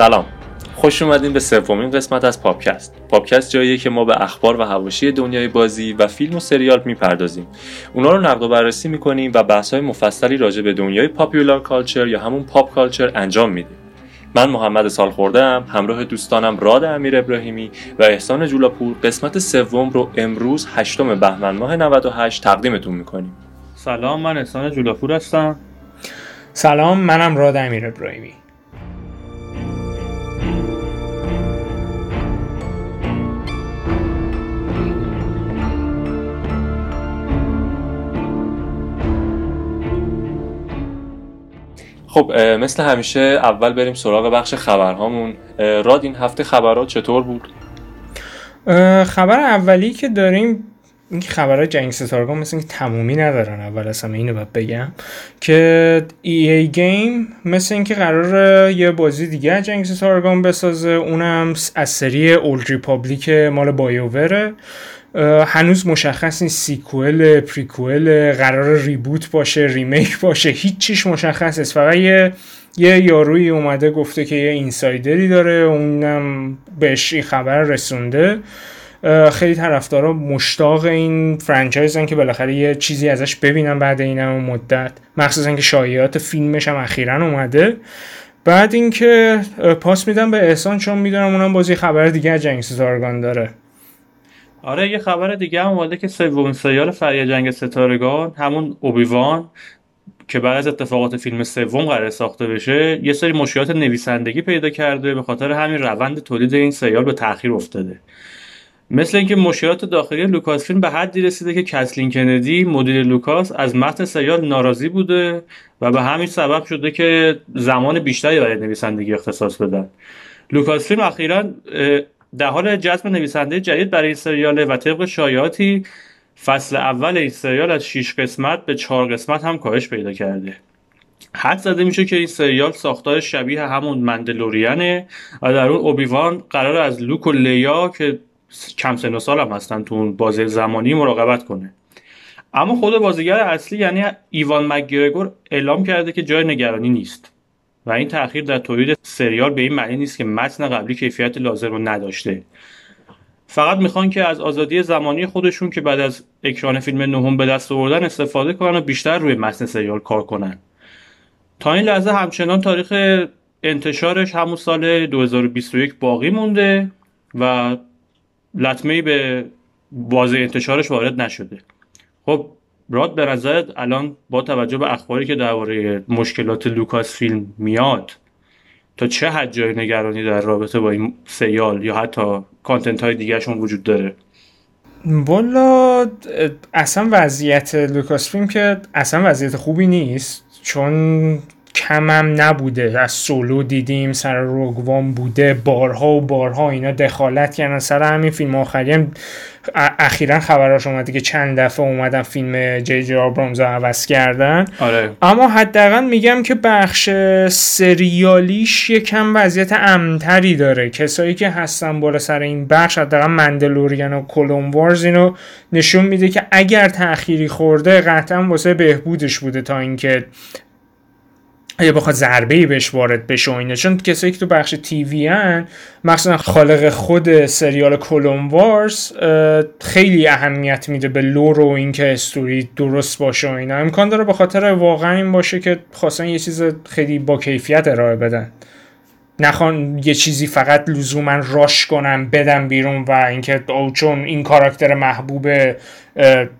سلام. خوش اومدین به سومین قسمت از پاپکست پاپکست جاییه که ما به اخبار و حواشی دنیای بازی و فیلم و سریال می‌پردازیم. اونا رو نقد و بررسی می‌کنیم و بحث های مفصلی راجع به دنیای popular culture یا همون pop culture انجام میدیم. من محمد سالخورده ام همراه دوستانم راد امیر ابراهیمی و احسان جولاپور قسمت سوم رو امروز هشتم بهمن ماه 98 تقدیمتون می‌کنیم. سلام من احسان جولاپور هستم. سلام منم راد امیر ابراهیمی. خب مثل همیشه اول بریم سراغ بخش خبرهامون راد این هفته خبرات چطور بود؟ خبر اولی که داریم این خبرهای جنگ ستارگان مثل اینکه تمومی ندارن اول از همه اینو باید بگم که EA Games مثل اینکه قراره یه بازی دیگه جنگ ستارگان بسازه اونم از سری Old Republic مال BioWare ه هنوز مشخص نیست sequel prequel قراره reboot باشه remake باشه هیچ چیش مشخص نیست. فقط یه یه یارویی اومده گفته که یه insider ی داره اونم بهش این خبر رسونده. خیلی طرفدارا مشتاق این franchise ن که بالاخره یه چیزی ازش ببینم بعد این مدت. مخصوصا که شایعات فیلمش هم اخیرا اومده. بعد اینکه پاس میدم به احسان چون می‌دونم اونم باز یه خبر دیگه از جنگ داره. آره یه خبر دیگه هم اومده که سومین سریال فریاد جنگ ستارگان همون اوبی‌وان که بعد از اتفاقات فیلم سوم قراره ساخته بشه یه سری مشکلات نویسندگی پیدا کرده به خاطر همین روند تولید این سریال به تاخیر افتاده. مثل اینکه مشکلات داخلی لوکاس فیلم به حدی رسیده که کتلین کندی مدیر لوکاس از متن سریال ناراضی بوده و به همین سبب شده که زمان بیشتری برای نویسندگی اختصاص بدن لوکاس فیلم اخیرا در حال جذب نویسنده جدید برای این سریاله و طبق شایعاتی فصل اول این سریال از 6 قسمت به 4 قسمت هم کاهش پیدا کرده. حد زده میشه که این سریال ساختار شبیه همون مندلورینه و در اون اوبیوان قرار از لوک و لیا که کم سن و سال هم هستن تو اون بازی زمانی مراقبت کنه. اما خود بازیگر اصلی یعنی ایوان مکگرگور اعلام کرده که جای نگرانی نیست. و این تاخیر در تولید سریال به این معنی نیست که متن قبلی کیفیت لازم رو نداشته. فقط می‌خوان که از آزادی زمانی خودشون که بعد از اکران فیلم نهم به دست آوردن استفاده کنن و بیشتر روی متن سریال کار کنن. تا این لحظه همچنان تاریخ انتشارش همون سال 2021 باقی مونده و لطمه به واضح انتشارش وارد نشده. خب راد به نظرت الان با توجه به اخباری که درباره مشکلات لوکاس فیلم میاد تا چه حد جای نگرانی در رابطه با این سریال یا حتی content های دیگرشون وجود داره؟ والا اصلا وضعیت لوکاس فیلم که اصلا وضعیت خوبی نیست چون کمم نبوده. از سولو دیدیم سر روگ وان بوده. بارها و بارها اینا دخالت کردن. سر همین فیلم آخری هم اخیرا خبراش اومده که چند دفعه اومدن فیلم جی جی آبرامز رو عوض کردن. آره. اما حداقل میگم که بخش سریالیش یکم وضعیت امتری داره. کسایی که هستن بالا سر این بخش حداقل مندلوریان و کلون وارز اینو نشون میده که اگر تأخیری خورده قطعا واسه بهبودش بوده تا اینکه یا بخواد ضربه ای بهش وارد بشه و اینه چون کسایی که تو بخش تیوی هن مخصوصا خالق خود سریال کلون وارز خیلی اهمیت میده به lore و اینکه استوری درست باشه و اینا. امکان داره به خاطر واقعا این باشه که خواستن یه چیز خیلی با کیفیت ارائه بدن. نخوان یه چیزی فقط لزوما rush کنن بدن بیرون و اینکه او چون این کاراکتر محبوب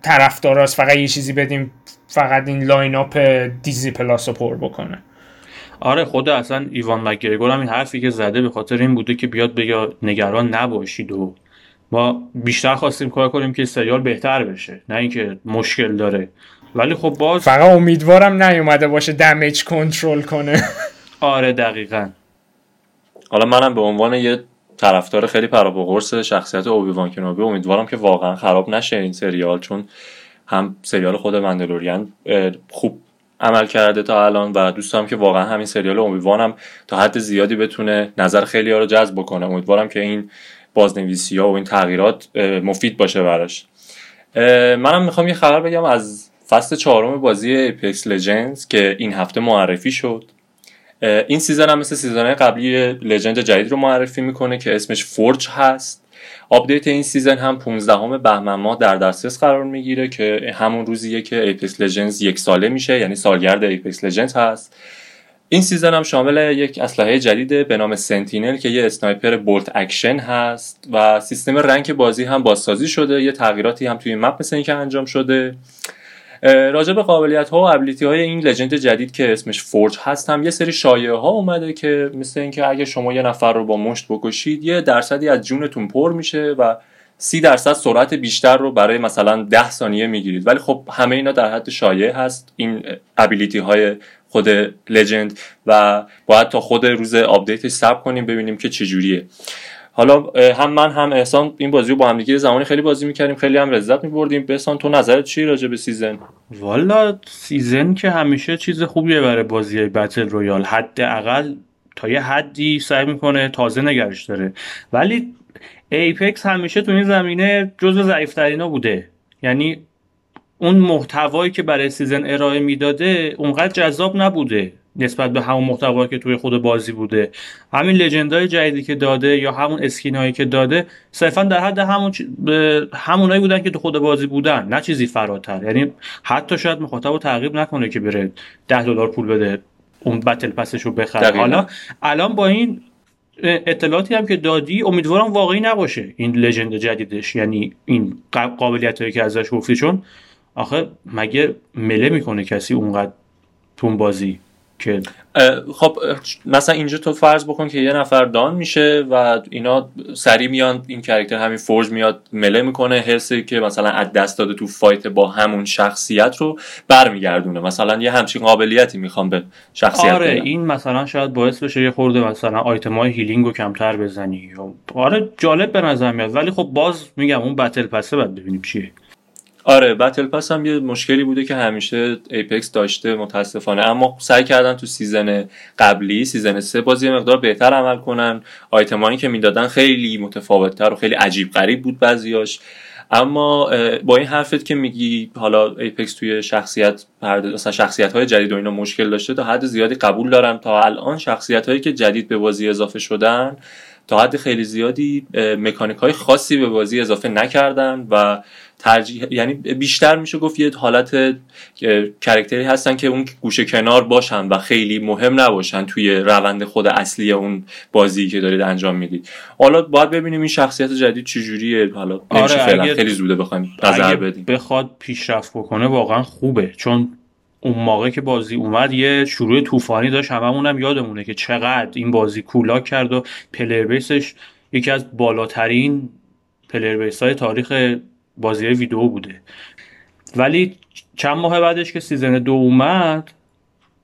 طرفداراست فقط یه چیزی بدیم فقط این line up دیزنی پلاس رو پر بکنه. آره خود اصلا ایوان مکگرگور هم این حرفی که زده به خاطر این بوده که بیاد بگه نگران نباشید و ما بیشتر خواستیم کار کنیم که سریال بهتر بشه نه اینکه مشکل داره. ولی خب باز فقط امیدوارم نیومده باشه دمیج کنترل کنه. آره دقیقا. حالا منم به عنوان یه طرفدار خیلی پراپاگورس شخصیت اوبی وان کنوبی امیدوارم که واقعا خراب نشه این سریال چون هم سریال خود مندلوریان خوب عمل کرده تا الان و دوستم که واقعا همین سریال امیدوارم تا حد زیادی بتونه نظر خیلی ها رو جذب بکنه. امیدوارم که این بازنویسی ها و این تغییرات مفید باشه براش. منم می‌خوام یه خبر بگم از فصل چهارم بازی Apex Legends که این هفته معرفی شد. این season هم مثل season قبلی legend جدید رو معرفی می‌کنه که اسمش Forge هست. update این season هم 15 بهمن ماه در دسترس قرار می‌گیره که همون روزیه که Apex Legends یک ساله میشه یعنی سالگرد Apex Legends هست. این season هم شامل یک اسلحه جدیده به نام Sentinel که یه sniper bolt action هست و سیستم rank بازی هم بازسازی شده. یه تغییراتی هم توی map مثل اینکه انجام شده. راجع به قابلیت ها و ability های این legend جدید که اسمش Forge هست هم یه سری شایعه ها اومده که مثل اینکه اگه شما یه نفر رو با مشت بکشید یه درصدی از جونتون پر میشه و سی درصد سرعت بیشتر رو برای مثلا ده ثانیه می‌گیرید. ولی خب همه اینا در حد شایعه هست این ability های خود legend و باید تا خود روز update ش صبر کنیم ببینیم که چجوریه. حالا هم من هم احسان این بازی رو با هم دیگه زمانی خیلی بازی می‌کردیم خیلی هم لذت میبردیم. احسان تو نظرت چی راجع به season والا season که همیشه چیز خوبیه برای بازی battle royale حداقل تا یه حدی سعی می‌کنه تازه نگهش داره. ولی Apex همیشه تو این زمینه جزو ضعیفترینا بوده. یعنی اون محتوایی که برای season ارائه می‌داده اونقدر جذاب نبوده. نسبت به همون محتوایی که توی خود بازی بوده. همین legend ای جدیدی که داده یا همون skin ایی که داده صرفا در حد همون چ... همونایی بودن که تو خود بازی بودن نه چیزی فراتر. یعنی حتی شاید مخاطب رو ترغیب نکنه که بره ده دلار پول بده اون battle pass ش رو بخره. حالا الان با این اطلاعاتی هم که دادی امیدوارم واقعی نباشه این legend جدیدش. یعنی این قابلیت هایی که ازش گفتی چون آخه مگه melee می‌کنه کسی اونقدر تو بازی که خب مثلا اینجا تو فرض بکن که یه نفر down میشه و اینا سری میان این character همین Forge میاد melee می‌کنه اچ پی‌ای که مثلا از دست داده تو fight با همون شخصیت رو برمیگردونه. مثلا یه همچین قابلیتی می‌خوام به شخصیت آره این مثلا شاید باعث بشه یه خورده مثلا آیتم های healing رو کمتر بزنی. آره جالب به نظر میاد. ولی خب باز میگم اون battle pass ه باید ببینیم چیه. آره battle pass هم یه مشکلی بوده که همیشه Apex داشته متاسفانه. اما سعی کردن تو season قبلی season سه بازی مقدار بهتر عمل کنن. آیتمانی که می‌دادن خیلی متفاوتتر و خیلی عجیب غریب بود بعضیاش. اما با این حرفت که میگی حالا Apex توی شخصیت مثلا شخصیت های جدید و اینا مشکل داشته تا حد زیادی قبول دارم. تا الان شخصیت هایی که جدید به بازی اضافه شدن تا حد خیلی زیادی مکانیک های خاصی به بازی اضافه نکردن و ترجیح یعنی بیشتر میشه گفت یه حالت کرکتری هستن که اون گوشه کنار باشن و خیلی مهم نباشن توی روند خود اصلی اون بازی که دارید انجام می‌دید. حالا باید ببینیم این شخصیت جدید چجوریه. حالا آره فعلا خیلی زوده بخوایم نظر بدیم. بخواد پیشرفت بکنه واقعا خوبه چون اون موقع که بازی اومد یه شروع طوفانی داشت هممونم یادمونه که چقدر این بازی کولاک کرد و player base ش یکی از بالاترین player base های تاریخ بازی ویدیو بوده. ولی چند ماه بعدش که season دو اومد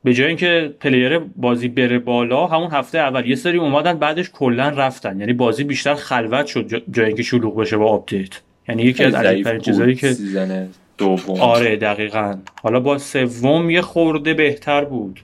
به جای اینکه player بازی بره بالا همون هفته اول یه سری اومدن بعدش کلا رفتن. یعنی بازی بیشتر خلوت شد جای اینکه شلوغ بشه با update. یعنی یکی از عجیب‌ترین چیزایی که season دوم. آره دقیقا. حالا با سوم یه خورده بهتر بود.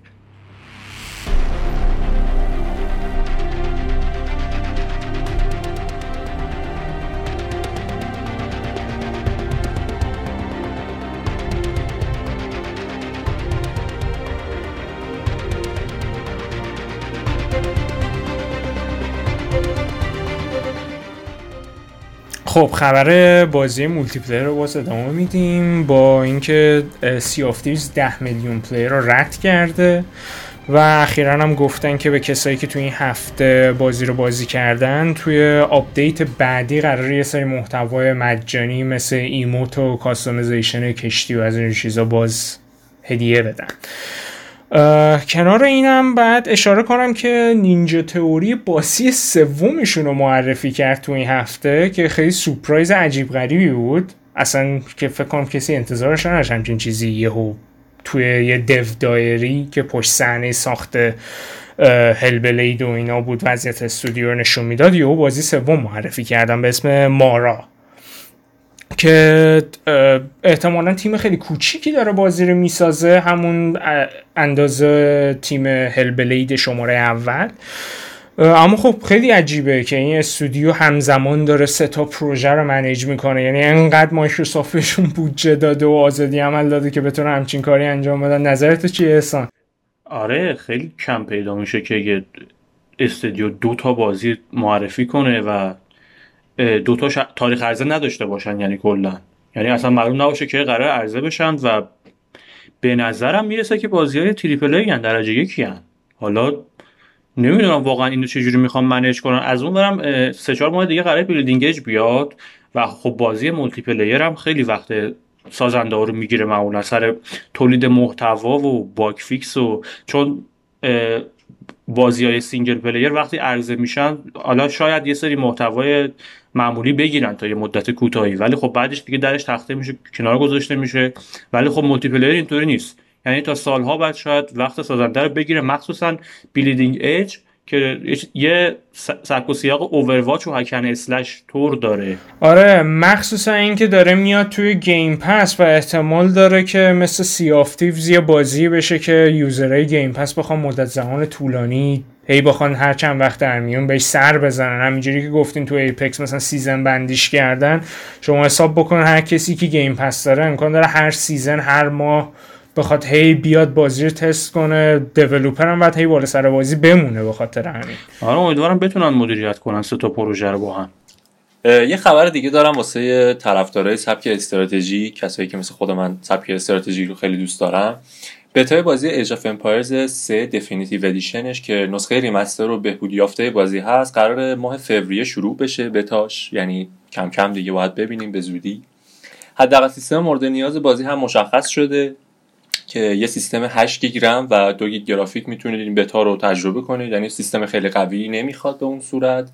خب خبر بازی multiplayer رو باز ادامه میدیم با اینکه Sea of Thieves 10 میلیون player رو رد کرده و اخیرا هم گفتن که به کسایی که توی این هفته بازی رو بازی کردن توی update بعدی قراره یه سری محتوای مجانی مثل emote و customization کشتی و از این چیزا باز هدیه بدن. کنار اینم بعد اشاره کنم که Ninja Theory بازی سومشون رو معرفی کرد تو این هفته که خیلی سورپرایز عجیب غریبی بود. اصلا که فکر کنم کسی انتظارش نداشت همچین چیزی یهو توی یه دو دایری که پشت صحنه ساخته هلبلید و اینا بود وضعیت استودیو نشون می‌داد یهو بازی سوم معرفی کردم به اسم مارا. که احتمالا تیم خیلی کوچیکی داره بازی رو می‌سازه همون اندازه تیم هلبلید شماره اول. اما خب خیلی عجیبه که این استودیو همزمان داره سه تا پروژه رو منیج می‌کنه. یعنی انقدر مایکروسافت بهشون بودجه داده و آزادی عمل داده که بتونه همچین کاری انجام بدن. نظرت چیه احسان؟ آره خیلی کم پیدا میشه که یه استودیو دو تا بازی معرفی کنه و دو تا تاریخ عرضه نداشته باشن یعنی کلا. یعنی اصلا معلوم نباشه که قرار عرضه بشن و به نظرم می‌رسه که بازی های triple A درجه یکی هن. حالا نمی‌دونم واقعا اینو چجوری می‌خوان manage کنن از اون ورم سه چهار ماه دیگه قراره Bleeding Edge بیاد و خب بازی multiplayer هم خیلی وقت سازنده رو می‌گیره معمولا. سر تولید محتوا و bug fix و چون بازی های single player وقتی عرضه میشن حالا شاید یه سری محتوای معمولی بگیرن تا یه مدت کوتاهی. ولی خب بعدش دیگه درش تخته میشه کنار گذاشته میشه. ولی خب multiplayer اینطوری نیست. یعنی تا سالها بعد شاید وقت سازنده رو بگیره. مخصوصا Bleeding Edge که یه سبک و سیاق Overwatch و hack and slash طور داره. آره مخصوصا اینکه داره میاد توی Game Pass و احتمال داره که مثل Sea یه بازی بشه که user های Game Pass بخوام مدت زمان طولانی هی بخوان هر چند وقت در میون بهش سر بزنن. همینجوری که گفتین تو Apex مثلا season بندیش کردن شما حساب بکن هر کسی که Game Pass داره امکان داره هر season هر ماه بخواد هی بیاد بازی رو تست کنه. developer هم بعد هی بالا سر بازی بمونه به خاطر همین. آره امیدوارم بتونن مدیریت کنن سه تا پروژه رو با هم. یه خبر دیگه دارم واسه طرفدارای سبک استراتژی کسایی که مثل خود من سبک استراتژی رو خیلی دوست دارم. بتای بازی Age of Empires 3 Definitive Edition ش که نسخه remaster و بهبودی یافته بازی هست قرار ماه فوریه شروع بشه بتاش یعنی کم کم دیگه باید ببینیم به زودی. حداقل سیستم مورد نیاز بازی هم مشخص شده که یه سیستم 8 گیگ رم و 2 گیگ گرافیک می‌تونید این بتا رو تجربه کنید. یعنی سیستم خیلی قوی نمی‌خواد به اون صورت.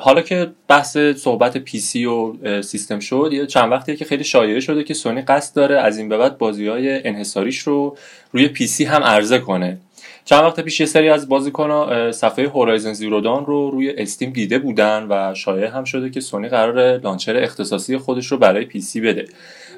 حالا که بحث صحبت PC و سیستم شد یه چند وقتیه که خیلی شایعه شده که سونی قصد داره از این به بعد بازی های انحصاریش رو روی PC هم عرضه کنه. چند وقت پیش یه سری از بازیکنها صفحه Horizon Zero Dawn رو روی Steam دیده بودن و شایعه هم شده که سونی قرار launcher اختصاصی خودش رو برای PC بده.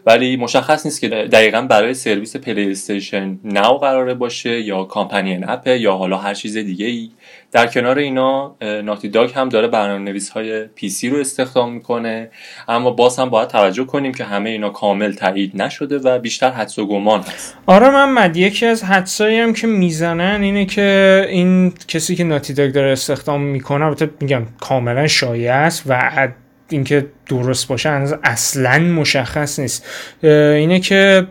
ولی مشخص نیست که دقیقا برای سرویس PlayStation Now قراره باشه یا companion app ه یا حالا هر چیز دیگه ای در کنار اینا Naughty Dog هم داره برنامه نویس های PC رو استخدام می‌کنه. اما باز هم باید توجه کنیم که همه اینا کامل تایید نشده و بیشتر حدس و گمان هست. آره من یکی از حدسایی هم که می‌زنن اینه که این کسی که Naughty Dog داره استخدام می‌کنه البته میگم کاملا شایع است و اینکه درست باشه اصلا مشخص نیست. اینه که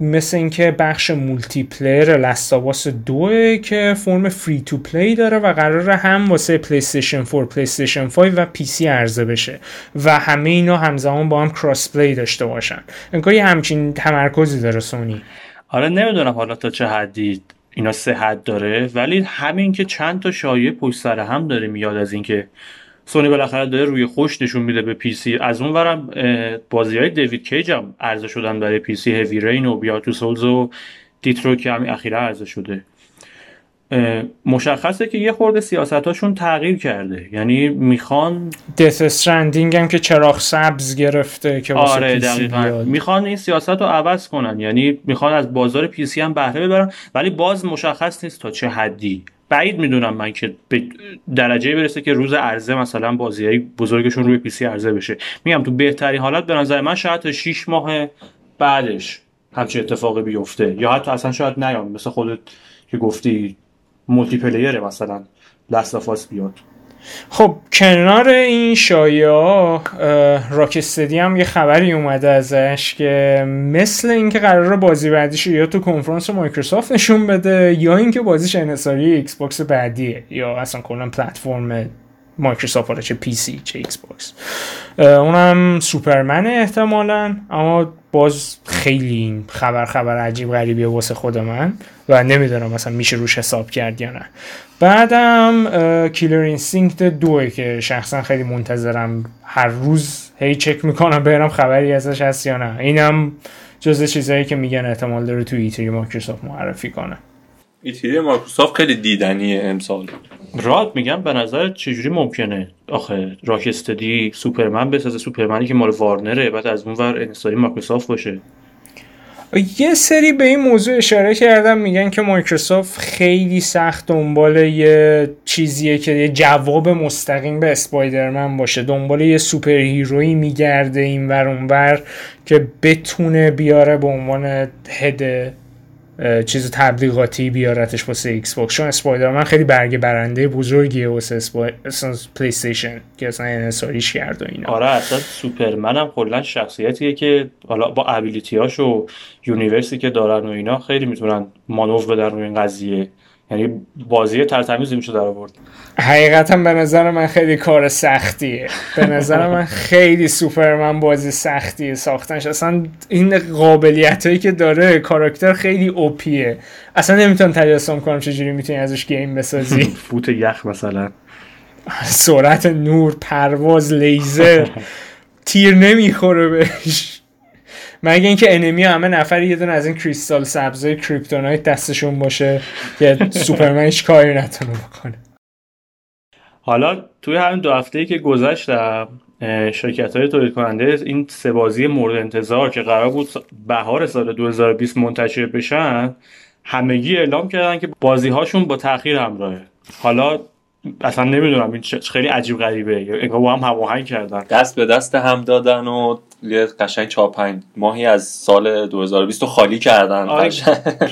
مثل اینکه بخش multiplayer Last of Us دوه که فرم free to play داره و قراره هم واسه PlayStation 4 PlayStation 5 و PC عرضه بشه و همه اینا همزمان با هم cross play داشته باشن. انگار یه همچین تمرکزی داره سونی. آره نمی‌دونم حالا تا چه حدی اینا صحت داره ولی همین که چند تا شایعه پشت سر هم داره میاد از اینکه سونی بالاخره داره روی خوش نشون میده به PC. از اون ورم بازی های دیوید کیج هم عرضه شدن برای PC. Heavy Rain و Beyond Two Souls و Detroit که همین اخیره عرضه شده. مشخصه که یه خورده سیاستاشون تغییر کرده. یعنی می‌خوان Death Stranding هم که چراغ سبز گرفته که واسه آره دقیقا. می‌خوان این سیاست رو عوض کنن. یعنی می‌خوان از بازار PC هم بهره ببرن. ولی باز مشخص نیست تا چه حدی. بعید می‌دونم من که به درجه برسه که روز عرضه مثلا بازی های بزرگشون روی PC عرضه بشه. میگم تو بهترین حالت به نظر من شاید تا 6 ماه بعدش همچین اتفاقی بیفته. یا حتی اصلا شاید نیاد مثل خودت که گفتی multiplayer ه مثلا Last of Us بیاد. خب کنار این شایعه Rocksteady هم یه خبری اومده ازش که مثل اینکه قرار بازی بعدیش یا تو کنفرانس مایکروسافت نشون بده یا اینکه بازیش انحصاری Xbox بعدیه یا اصلا کلا پلتفرم مایکروسافت حالا چه PC چه Xbox. اونم سوپرمن احتمالا اما باز خیلی خبر خبر عجیب غریبیه واسه خود من و نمی‌دونم مثلا میشه روش حساب کرد یا نه. بعدم Killer Instinct دوه که شخصا خیلی منتظرم هر روز هی چک می‌کنم برم خبری ازش هست یا نه. اینم جزء چیزهایی که میگن احتمال داره تو E3 ی مایکروسافت معرفی کنه. E3 ی مایکروسافت خیلی دیدنیه امسال. راد میگم به نظر چجوری ممکنه؟ آخه Rocksteady Superman بسازه سوپرمنی که مال Warner ه بعد از اون ور انحصاری مایکروسافت باشه. یه سری به این موضوع اشاره کردم میگن که مایکروسافت خیلی سخت دنبال یه چیزیه که یه جواب مستقیم به Spider-Man باشه. دنبال یه superhero ی میگرده این ور اونور که بتونه بیاره به عنوان head چیز تبلیغاتی بیارتش واسه Xbox چون Spider-Man خیلی برگ برنده بزرگیه واسه. PlayStation که اصلا انحصاریش کرد و اینا آره اصلا سوپرمن هم کلا شخصیتیه که حالا با ability اش و universe ی که دارن و اینا خیلی می‌تونن مانور بدن روی این قضیه یعنی بازی تر و تمیزی میشه در آورد؟ حقیقتا به نظر من خیلی کار سختیه. به نظر من خیلی سوپرمن بازی سختیه ساختنش. اصلا این قابلیت هایی که داره کاراکتر OP ه OP ه. اصلا نمی‌تونم تجسم کنم چجوری می‌تونی ازش game بسازی. فوت یخ مثلا. سرعت نور پرواز لیزر. تیر نمی‌خوره بهش. مگه اینکه enemy همه نفری یه دونه از این کریستال سبزای kryptonite دستشون باشه که سوپرمن هیچ کاری نتونه بکنه. حالا توی همین دو هفته ای که گذشتم شرکت های تولید کننده این سه بازی مورد انتظار که قرار بود بهار سال 2020 منتشر بشن همگی اعلام کردن که بازی هاشون با تاخیر همراهه. حالا اصلا نمی‌دونم این خیلی عجیب غریبه. انگار با هم هماهنگ کردن. دست به دست هم دادن و یه قشنگ چهار پنج ماهی از سال 2020 خالی کردن. آره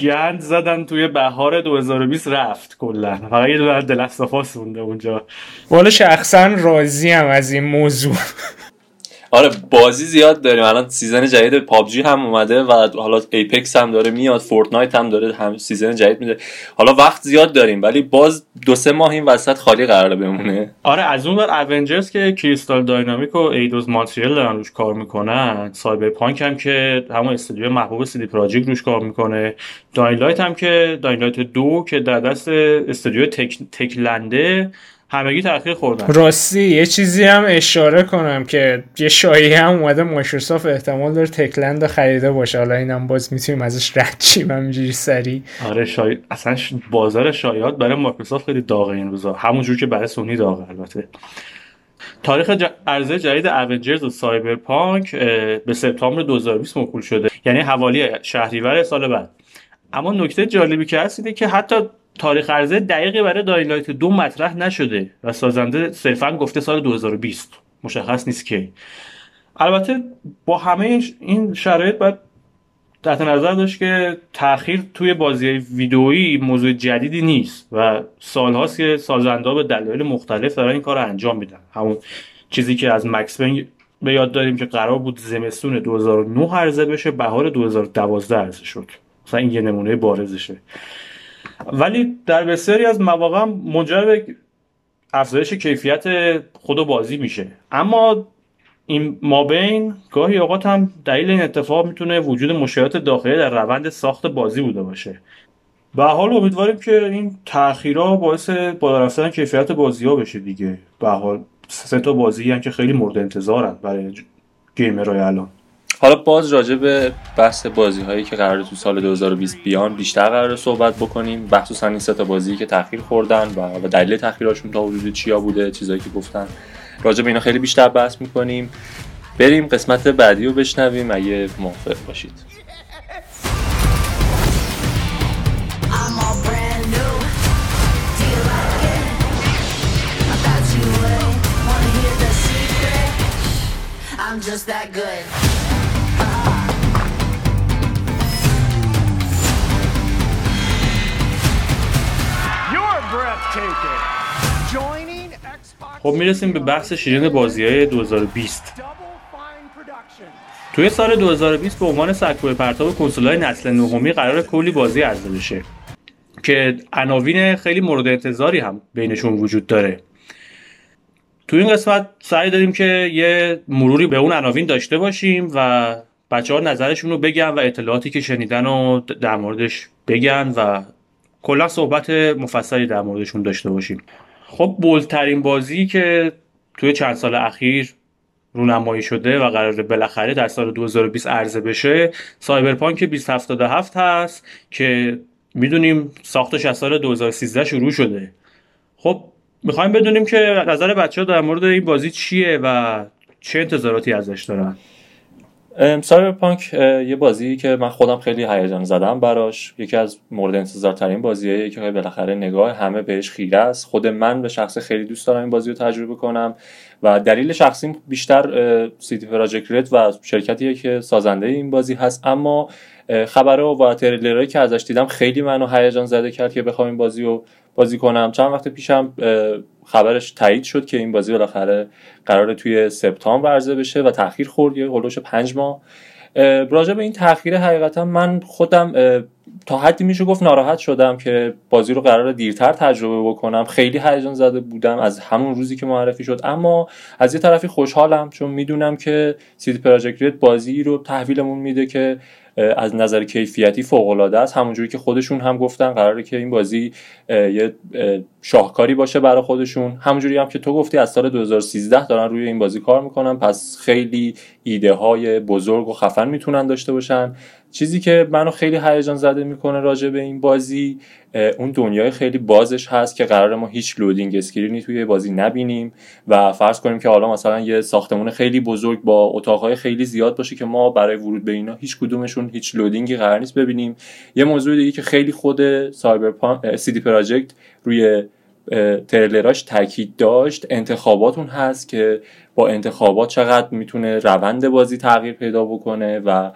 گند زدن توی بهار 2020 رفت کلا. فقط یه دونه The Last of Us مونده اونجا. والا شخصا راضی‌ام از این موضوع. آره بازی زیاد داریم. الان season جدید PUBG هم اومده و حالا Apex هم داره میاد Fortnite هم داره هم season جدید میده. حالا وقت زیاد داریم ولی باز دو سه ماه این وسط خالی قرار بمونه. آره از اون ور Avengers که Crystal Dynamics و Eidos Montréal دارن روش کار می‌کنن. Cyberpunk هم که همون استودیو محبوب CD Projekt روش کار می‌کنه. Dying Light هم که Dying Light دو که در دست استودیو تک Techland ه همگی تاخیر خوردن. راستی یه چیزی هم اشاره کنم که یه شایعه هم اومده مایکروسافت احتمال داره Techland خریده باشه. حالا اینم باز می‌تونیم ازش رد شیم همینجوری سری آره شای... اصلا بازار شایعات برای مایکروسافت خیلی داغه این روزا. همونجور که برای سونی داغه البته. تاریخ ج... عرضه جدید Avengers و Cyberpunk به سپتامبر 2020 موکول شده. یعنی حوالی شهریور سال بعد. اما نکته جالبی که هست اینه که حتی تاریخ عرضه دقیقی برای Dying Light دو مطرح نشده و سازنده صرفا گفته سال 2020 مشخص نیست که البته با همه این شرایط باید تحت نظر داشت که تاخیر توی بازی ویدئویی موضوع جدیدی نیست و سالهاست که سازنده به دلایل مختلف دارن این کار رو انجام میدن. همون چیزی که از مکس به یاد داریم که قرار بود زمستون 2009 عرضه بشه بهار 2012 عرضه شد. مثلا این یه نمونه بارزشه. ولی در بسیاری از مواقع منجر به افزایش کیفیت خود بازی میشه. اما این مابین گاهی اوقات هم دلیل این اتفاق می‌تونه وجود مشکلات داخلی در روند ساخت بازی بوده باشه. به حال امیدواریم که این تاخیرها باعث بالا رفتن کیفیت بازی ها بشه دیگه. به حال سه تا بازی هم که خیلی مورد انتظارن برای گیمرهای الان. حالا باز راجع به بحث بازی هایی که قرار تو سال 2020 بیان بیشتر قرار صحبت بکنیم. بحث این سه تا بازی که تاخیر خوردن و دلیل تاخیرشون تا حدود چیا بوده چیزایی که گفتن. راجع به اینا خیلی بیشتر بحث می‌کنیم. بریم قسمت بعدی رو بشنویم اگه موافق باشید. Just that good. خب می‌رسیم به بحث شیرین بازی های 2020 توی سال 2020 به عنوان سکوی پرتاب کنسول های نسل نهمی قرار کلی بازی عرضه بشه که عناوین خیلی مورد انتظاری هم بینشون وجود داره. تو این قسمت سعی داریم که یه مروری به اون عناوین داشته باشیم و بچه ها نظرشون رو بگن و اطلاعاتی که شنیدن رو در موردش بگن و کلا صحبت مفصلی در موردشون داشته باشیم. خب بولترین بازی که توی چند سال اخیر رونمایی شده و قرار بالاخره در سال 2020 عرضه بشه سایبرپانک 2077 هست که می‌دونیم ساختش از سال 2013 شروع شده. خب می‌خوایم بدونیم که نظر بچه ها در مورد این بازی چیه و چه انتظاراتی ازش دارن. سایبرپانک یه بازی که من خودم خیلی هیجان زدم براش. یکی از مورد انتظار ترین بازیه که بالاخره نگاه همه بهش خیره است. خود من به شخص خیلی دوست دارم این بازی رو تجربه کنم. و دلیل شخصیم بیشتر سیتی پراجکت رد و شرکتیه که سازنده این بازی هست. اما خبره و تریلرهایی که ازش دیدم خیلی منو هیجان زده کرد که بخوام این بازی رو بازی کنم. چند وقت پیشم خبرش تایید شد که این بازی بالاخره قراره توی سپتامبر عرضه بشه و تاخیر خورد یه هلوش پنج ماه. راجع به این تاخیر حقیقتا من خودم تا حدی میشه گفت ناراحت شدم که بازی رو قرار دیرتر تجربه بکنم. خیلی هیجان زده بودم از همون روزی که معرفی شد. اما از یه طرفی خوشحالم چون می‌دونم که سیتی پراجکت بازی رو تحویلمون میده که از نظر کیفیتی فوق العاده است. همونجوری که خودشون هم گفتن قراره که این بازی یه شاهکاری باشه برای خودشون. همونجوری هم که تو گفتی از سال 2013 دارن روی این بازی کار می‌کنن. پس خیلی ایده های بزرگ و خفن می‌تونن داشته باشن. چیزی که منو خیلی هیجان زده می‌کنه راجع به این بازی اون دنیای خیلی بازش هست که قرار ما هیچ loading screen ی توی بازی نبینیم و فرض کنیم که حالا مثلا یه ساختمون خیلی بزرگ با اتاقهای خیلی زیاد باشه که ما برای ورود به اینا هیچ کدومشون هیچ loading ی قرار نیست ببینیم. یه موضوع دیگه که خیلی خود Cyberpunk CD Projekt روی تریلراش تاکید داشت انتخاباتون هست که با انتخابات چقدر می‌تونه روند بازی تغییر پیدا بکنه و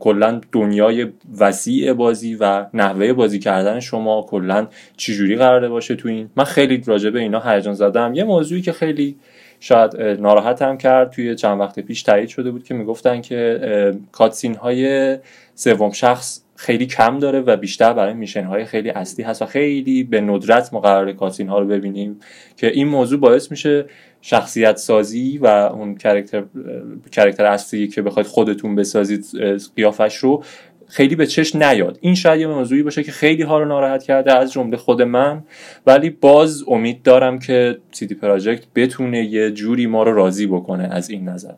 کلا دنیای وسیع بازی و نحوه بازی کردن شما کلا چجوری قراره باشه تو این؟ من خیلی راجع به اینا هیجان زدم. یه موضوعی که خیلی شاید ناراحتم کرد توی چند وقت پیش تایید شده بود که می‌گفتن که کاتسین های سوم شخص خیلی کم داره و بیشتر برای میشن های خیلی اصلی هست و خیلی به ندرت مقرر کاتسین ها رو ببینیم که این موضوع باعث میشه شخصیت سازی و اون character character اصلی که بخواید خودتون بسازید قیافش رو خیلی به چشم نیاد. این شاید یه موضوعی باشه که خیلی ها رو ناراحت کرده از جمله خود من ولی باز امید دارم که CD Projekt بتونه یه جوری ما رو راضی بکنه از این نظر.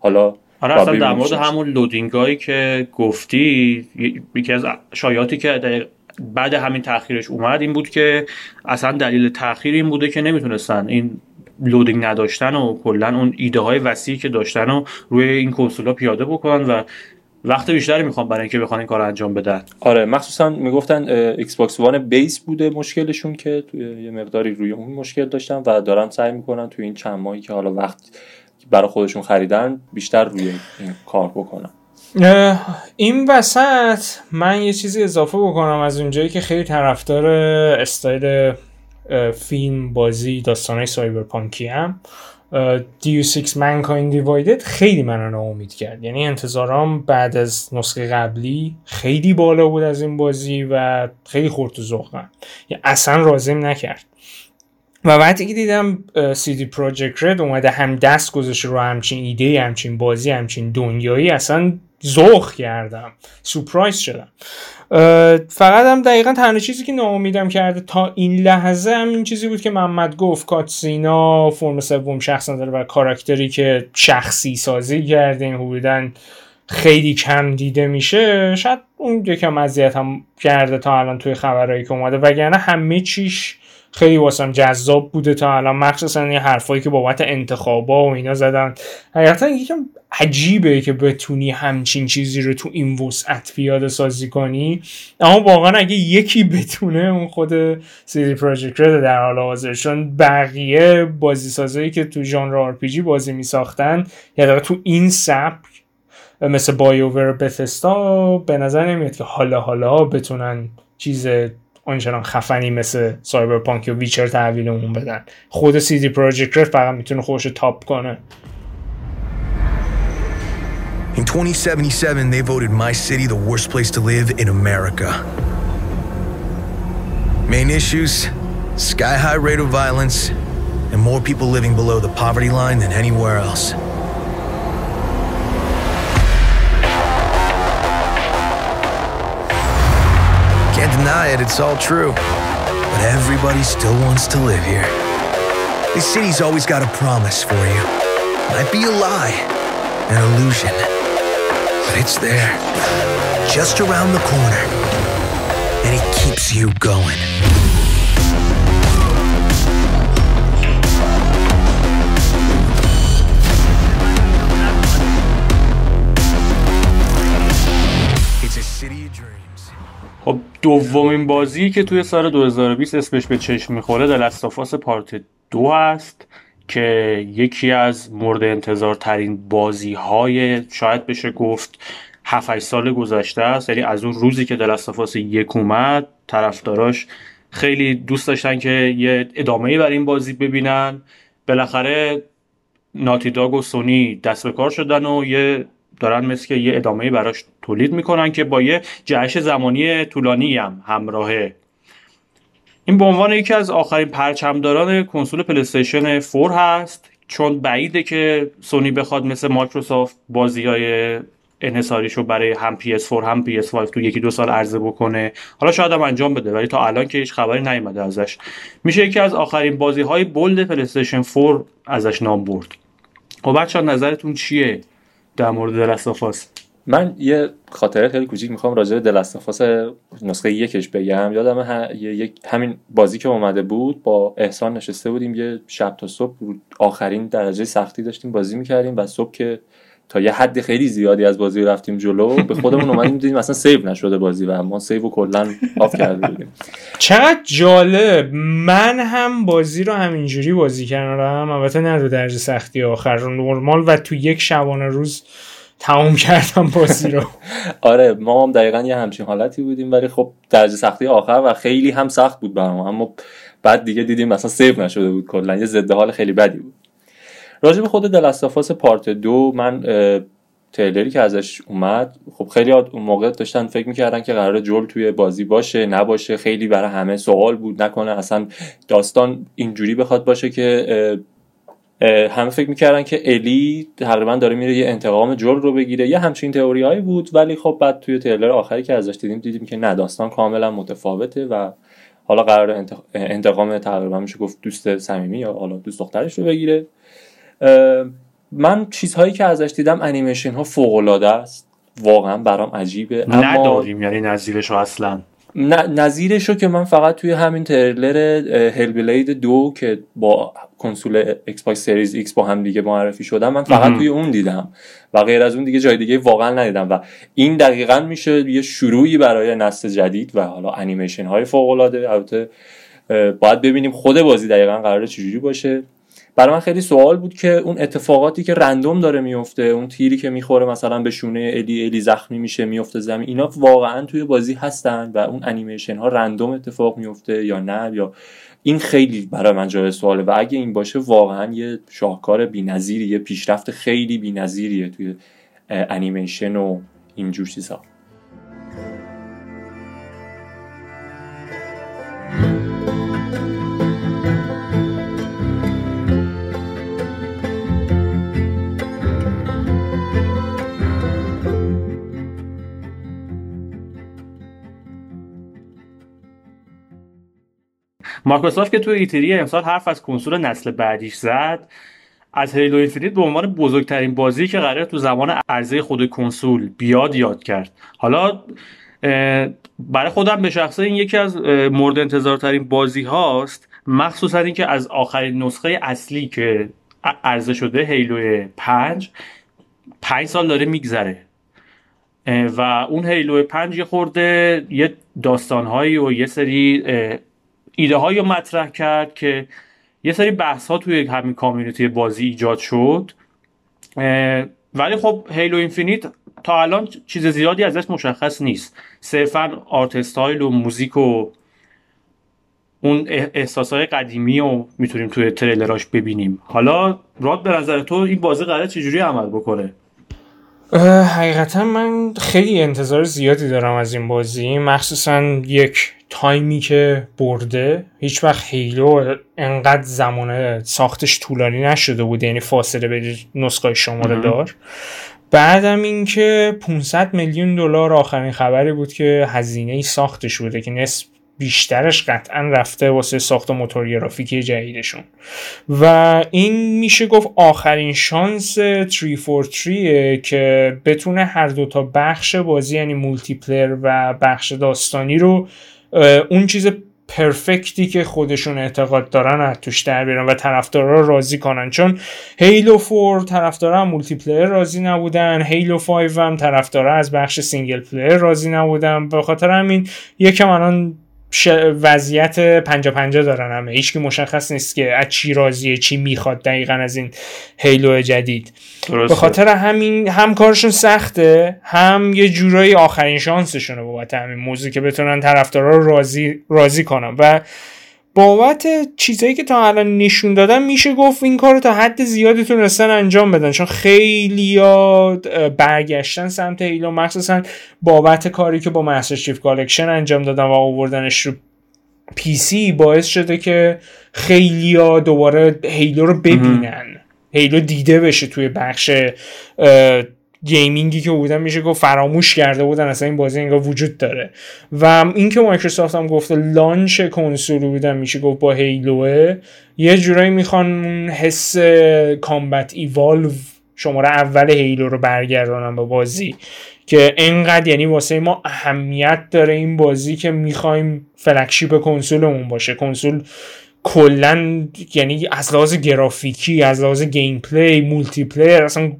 حالا آره اصلا در مورد همون loading هایی که گفتی یکی از شایعاتی که بعد همین تاخیرش اومد این بود که اصلا دلیل تاخیر این بوده که نمی‌تونستن این loading نداشتن و کلا اون ایده های وسیعی که داشتن و روی این کنسول پیاده بکنن و وقت بیشتری می‌خوان برای اینکه بخوان این کار انجام بدن. آره مخصوصا می‌گفتن Xbox One base بوده مشکلشون که توی یه مقداری روی اون مشکل داشتن و دارن سعی می‌کنن توی این چند ماهی که حالا وقت برای خودشون خریدن بیشتر روی این کار بکنن. این وسط من یه چیزی اضافه بکنم از اونجایی که خیلی طرفدار استایل فیلم بازی داستانهای سایبرپانکی هم دیو 6 Mankind Divided خیلی من امید کرد. یعنی انتظارام بعد از نسخه قبلی خیلی بالا بود از این بازی و خیلی خورد ذوقم یعنی اصلا رازم نکرد. و وقتی که دیدم سی دی پروژکت رد اومده هم دست گذاشته رو همچین ایده همچین بازی همچین دنیایی اصلا ذوق کردم. سپرایز شدم. فقط هم دقیقا تنها چیزی که ناامیدم کرده تا این لحظه هم این چیزی بود که محمد گفت کاتسینا فرم سوم شخص نداره و کاراکتری که شخصی سازی کردین حدودا خیلی کم دیده میشه. شاید اون یکم اذیت هم کرده تا الان توی خبرهایی که اومده وگرنه همه چیش خیلی واسم جذاب بوده تا الان. مخصوصا این حرفایی که بابت انتخابا و اینا زدن. حقیقتا یکم عجیبه که بتونی همچین چیزی رو تو این وسعت پیاده سازی کنی. اما واقعا اگه یکی بتونه اون خود CD Projekt Red در حال حاضر. چون بقیه بازی سازایی که تو ژانر RPG ای می ساختن یا تو این سبک مثل BioWare Bethesda به نظر نمیاد که حالا حالا بتونن چیز آنچنان خفنی مثل سایبرپانک و ویچر تحویلمون بدن خود سیدی پروژکت فقط میتونه خودش تاپ کنه In 2077, they voted my city the worst place to live in America. Main issues sky high rate of violence, and more people living below the poverty line than anywhere else. Can't deny it, it's all true. But everybody still wants to live here. This city's always got a promise for you. might be a lie, an illusion, but it's there, just around the corner, and it keeps you going. خب دومین بازی که توی سال 2020 اسمش به چشم می‌خوره دلستافاس پارت دو هست که یکی از مورد انتظار ترین بازی های شاید بشه گفت 7 سال گذشته است. یعنی از اون روزی که دلستافاس یک اومد طرفداراش خیلی دوست داشتن که یه ادامه بر این بازی ببینن. بالاخره ناتی داگ و سونی دست به کار شدن و یه دارن مثل یه ادامه براش تولید می‌کنن که با یه جهش زمانی طولانی هم همراهه. این به عنوان یکی از آخرین پرچمداران کنسول PlayStation 4 هست چون بعیده که سونی بخواد مثل مایکروسافت بازی های انحصاریشو برای هم PS4 هم PS5 تو یکی دو سال عرضه بکنه. حالا شاید هم انجام بده ولی تا الان که هیچ خبری نیومده ازش. میشه یکی از آخرین بازی های bold PlayStation 4 ازش نام برد. خب بچه نظرتون چیه؟ در مورد The Last of Us من یه خاطره خیلی کوچیک می‌خوام راجع به The Last of Us نسخه یکش بگم. یادم ه... یک همین بازی که اومده بود با احسان نشسته بودیم یه شب تا صبح آخرین درجه سختی داشتیم بازی می‌کردیم و صبح که تا یه حد خیلی زیادی از بازی رفتیم جلو به خودمون اومدیم دیدیم اصلا save نشده بازی و ما save کلا off کرده بودیم. چقدر جالب. من هم بازی رو همینجوری بازی کردم. البته نه رو درجه سختی آخر رو نرمال و تو یک شبانه روز تمام کردم بازی رو. آره ما هم دقیقا یه همچین حالتی بودیم ولی خب درجه سختی آخر و خیلی هم سخت بود برام. اما بعد دیگه دیدیم مثلا سیو نشده بود کلا. یه ضد حال خیلی بدی بود. راجع به خود دلستافاس پارت دو من تریلری که ازش اومد خب خیلی اون موقع داشتن فکر می‌کردن که قرار جول توی بازی باشه نباشه خیلی برای همه سوال بود نکنه اصلا داستان اینجوری بخواد باشه که همه فکر می‌کردن که الی تقریبا داره میره یه انتقام جول رو بگیره یه همچین تئوری هایی بود ولی خب بعد توی تریلر آخری که ازش دیدیم دیدیم که نه داستان کاملا متفاوته و حالا قرار انتقام تقریبا میشه گفت دوست صمیمی یا حالا دوست دخترش رو بگیره. من چیزهایی که ازش دیدم انیمیشن ها فوق العاده است. واقعا برام عجیبه. اما نداریم یعنی نظیرش اصلا. نظیرش رو که من فقط توی همین تریلر Hellblade دو که با کنسول Xbox Series X با هم دیگه معرفی شد من فقط توی اون دیدم. و غیر از اون دیگه جای دیگه واقعا ندیدم. و این دقیقا میشه یه شروعی برای نسل جدید و حالا انیمیشن های فوق العاده البته باید ببینیم خود بازی دقیقا قراره چجوری باشه. برای من خیلی سوال بود که اون اتفاقاتی که random داره میفته اون تیری که می‌خوره مثلا به شونه Ellie Ellie زخمی میشه میفته زمین اینا واقعا توی بازی هستن و اون انیمیشن ها random اتفاق میفته یا نه؟ یا این خیلی برای من جای سواله و اگه این باشه واقعا یه شاهکار بی‌نظیری یه پیشرفت خیلی بی‌نظیریه توی انیمیشن و اینجور چیزها. مایکروسافت که توی E3 امسال حرف از کنسول نسل بعدیش زد از Halo Infinite به عنوان بزرگترین بازی که قرار تو زمان عرضه خود کنسول بیاد یاد کرد. حالا برای خودم به شخصه این یکی از مورد انتظارترین بازی هاست مخصوصا اینکه از آخرین نسخه اصلی که عرضه شده Halo 5 5 سال داره میگذره. و اون Halo 5 یه خورده یه داستانهایی و یه سری ایده هایی مطرح کرد که یه سری بحث ها توی همین community بازی ایجاد شد. ولی خب Halo Infinite تا الان چیز زیادی ازش مشخص نیست. صرفا art style و موزیک و اون احساسای قدیمی و می‌تونیم توی تریلراش ببینیم. حالا راد به نظر تو این بازی قراره چجوری عمل بکنه؟ حقیقتا من خیلی انتظار زیادی دارم از این بازی. مخصوصا یک تایمی که برده هیچ وقت Halo انقدر زمان ساختش طولانی نشده بود یعنی فاصله به نسخه شماره دار بعدم اینکه 500 میلیون دلار آخرین خبری بود که هزینه ساختش بوده که نصف بیشترش قطعا رفته واسه ساخت موتور گرافیکی جدیدشون. و این میشه گفت آخرین شانس 343 که بتونه هر دوتا بخش بازی یعنی multiplayer و بخش داستانی رو اون چیز perfect ی که خودشون اعتقاد دارن از توش در بیارن و طرفدارا راضی کنن. چون Halo 4 طرفدارا multiplayer راضی نبودن Halo 5 هم طرفدارا از بخش single player راضی نبودن. به خاطر همین یکم الان وضعیت پنجا پنجا دارن همه. هیچ مشخص نیست که از چی راضیه چی می‌خواد دقیقا از این Halo جدید. به خاطر همین هم کارشون سخته هم یه جورایی آخرین شانسشونه بابت همین موضوع که بتونن طرفدارا رو راضی راضی کنن. و بابت چیزایی که تا الان نشون دادن میشه گفت این کار رو تا حد زیادی تونستن انجام بدن. چون خیلی برگشتن سمت Halo مخصوصا بابت کاری که با Master Chief Collection انجام دادن و آوردنش رو PC باعث شده که خیلی دوباره Halo رو ببینن. Halo دیده بشه توی بخش gaming ی که بودن میشه گفت فراموش کرده بودن اصلا این بازی انگار وجود داره. و اینکه مایکروسافت هم گفته launch کنسول بودن میشه گفت با Halo ه یه جورایی می‌خوان حس Combat Evolved شماره اول Halo رو برگردانن به بازی. که انقدر یعنی واسه ما اهمیت داره این بازی که می‌خوایم flagship کنسولمون باشه. کنسول کلا یعنی از لحاظ گرافیکی از لحاظ gameplay multiplayer اصلا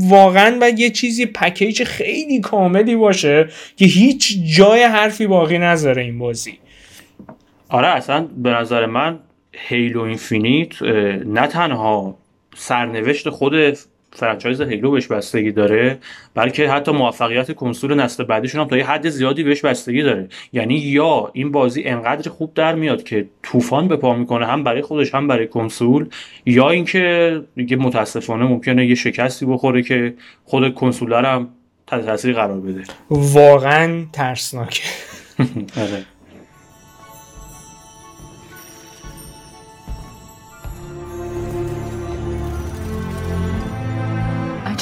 واقعا باید یه چیزی پکیج خیلی کاملی باشه که هیچ جای حرفی باقی نذاره این بازی. آره اصلا به نظر من Halo Infinite نه تنها سرنوشت خود franchise Halo بهش بستگی داره بلکه حتی موفقیت کنسول نسل بعدیشون هم تا یه حد زیادی بهش بستگی داره. یعنی یا این بازی انقدر خوب در میاد که طوفان به پا می‌کنه هم برای خودش هم برای کنسول یا اینکه دیگه متاسفانه ممکنه یه شکستی بخوره که خود کنسول هم تحت تاثیر قرار بده. واقعا ترسناکه.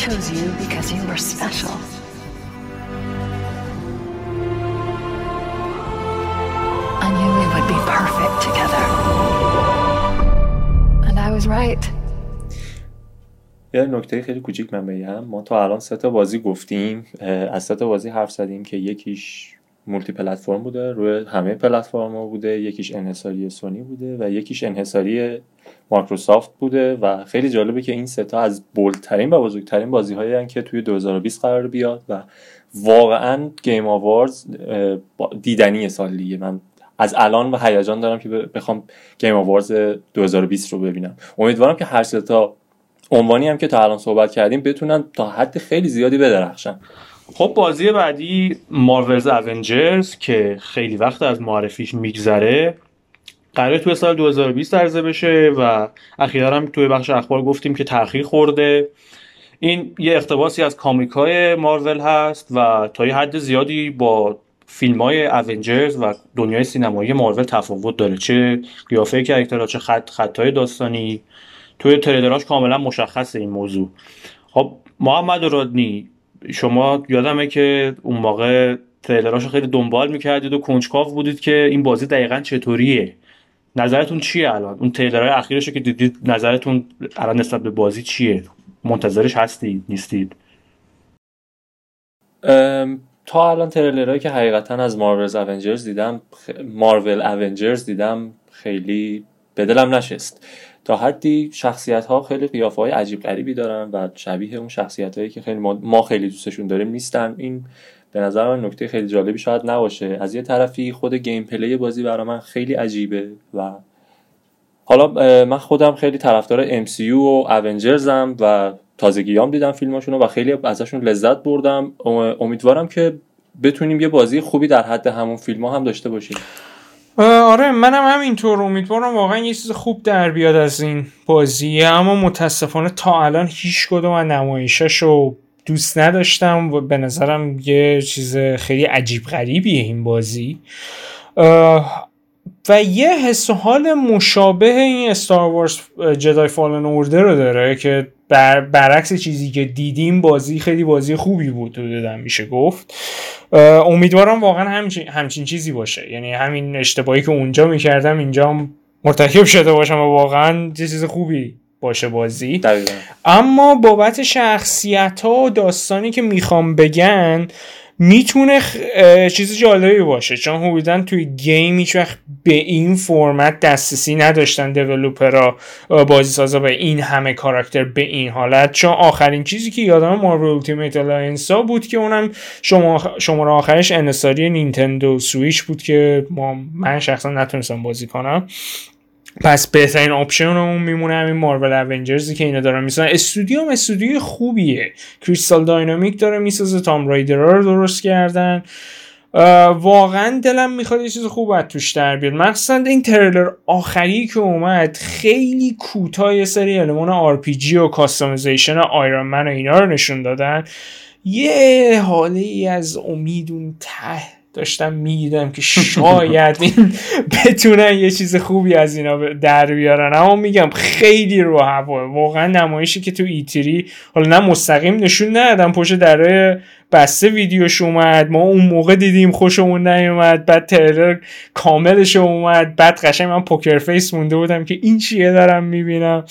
chose you because you were special. I knew we would be perfect together. And I was right. یه نکته خیلی کوچیک من بگم ما تا الان سه تا بازی گفتیم از سه تا بازی حرف زدیم که یکیش multi-platform بوده روی همه پلتفرم بوده یکیش انحصاری سونی بوده و یکیش انحصاری مایکروسافت بوده و خیلی جالبه که این سه تا از bold ترین و بزرگترین بازی هایی که توی 2020 قرار بیاد و واقعا Game Awards دیدنی سال دیگه. من از الان و هیجان دارم که بخوام گیم آوارز 2020 رو ببینم. امیدوارم که هر ستا عنوانی هم که تا الان صحبت کردیم بتونن تا حد خیلی زیادی بدرخشن. خب بازی بعدی مارولز اونجرز که خیلی وقت از معرفیش میگذره. قراره توی سال 2020 عرضه بشه و اخیرا هم توی بخش اخبار گفتیم که تاخیر خورده. این یه اقتباسی از کامیکای مارول هست و تا یه حد زیادی با فیلم های اونجرز و دنیای سینمایی مارول تفاوت داره. چه قیافه کرکترها چه خط خطای داستانی. توی تریلراش کاملا مشخصه این موضوع. خب محمد رادنی شما یادمه که اون موقع تریلراشو خیلی دنبال می‌کردید و کنجکاو بودید که این بازی دقیقا چطوریه. نظرتون چیه الان؟ اون تریلرهای اخیرشو که دیدید نظرتون الان نسبت به بازی چیه؟ منتظرش هستید نیستید؟ تا الان تریلرهایی که حقیقتا از مارولز اونجرز دیدم مارول اونجرز دیدم خیلی به دلم نشست. تا حدی شخصیت ها خیلی قیافه های عجیب غریبی دارن و شبیه اون شخصیت هایی که خیلی ما, خیلی دوستشون داریم نیستن. این به نظر من نکته خیلی جالبی شاید نباشه. از یه طرفی خود گیم پلی بازی برای من خیلی عجیبه و حالا من خودم خیلی طرفدار MCU و اونجرزم و تازگیام دیدم فیلماشونو و خیلی ازشون لذت بردم. امیدوارم که بتونیم یه بازی خوبی در حد همون فیلم ها هم داشته باشیم. آره منم همینطور. امیدوارم واقعا یه چیز خوب در بیاد از این بازی. اما متاسفانه تا الان هیچ کدوم از نمایشاشو دوست نداشتم و به نظرم یه چیز خیلی عجیب غریبیه این بازی. و یه حس و حال مشابه این استار وارز جدای فالن اوردر رو داره که بر برعکس چیزی که دیدیم بازی خیلی بازی خوبی بود دادم میشه گفت. امیدوارم واقعا همچین, همچین چیزی باشه. یعنی همین اشتباهی که اونجا می‌کردم اینجا مرتکب شده باشم و واقعا چیز خوبی باشه بازی. دقیقا. اما بابت شخصیت ها و داستانی که می‌خوام بگن می‌تونه چیز جالبی باشه. چون حدودا توی گیم هیچ وقت به این فرمت دسترسی نداشتن developer ا بازی سازا به این همه کاراکتر به این حالت. چون آخرین چیزی که یادم Marvel Ultimate Alliance ا بود که اونم شما شماره آخرش انحصاری Nintendo Switch بود که ما من شخصا نتونستم بازی کنم. پس بهترین option اون میمونه همین Marvel Avengers ی که اینا دارن می‌سازن. استودیو هم استودیو خوبیه. Crystal Dynamics داره می‌سازه Tomb Raider رو درست کردن. واقعا دلم می‌خواد یه چیز خوب از توش در بیاد. مخصوصا این تریلر آخری که اومد خیلی کوتاه یه سری المان RPG و customization Iron Man و اینا رو نشون دادن. یه هاله ای از امید اون ته داشتم می‌دیدم که شاید این بتونن یه چیز خوبی از اینا در بیارن. اما میگم خیلی رو هوا. واقعا نمایشی که تو E3 حالا نه مستقیم نشون ندادن پشت دره بسته ویدیوش اومد. ما اون موقع دیدیم خوشمون نیومد بعد تریلر کاملش اومد. بعد قشنگ من poker face مونده بودم که این چیه دارم می‌بینم.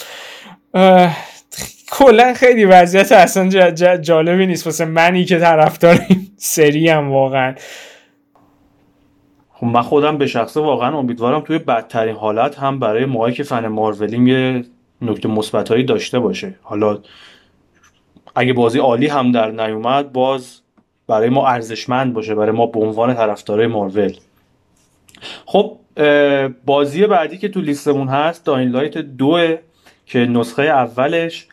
کلا خیلی وضعیت اصلا جالبی نیست. واسه منی که طرفدار این سری هم واقعا. خب من خودم به شخصه واقعا امیدوارم توی بدترین حالت هم برای ماهایی که fan Marvel یم یه نکته مثبتایی داشته باشه. حالا اگه بازی عالی هم در نیومد باز برای ما ارزشمند باشه برای ما به عنوان طرفدارای مارول. خب بازی بعدی که تو لیستمون هست داینلایت که نسخه اولش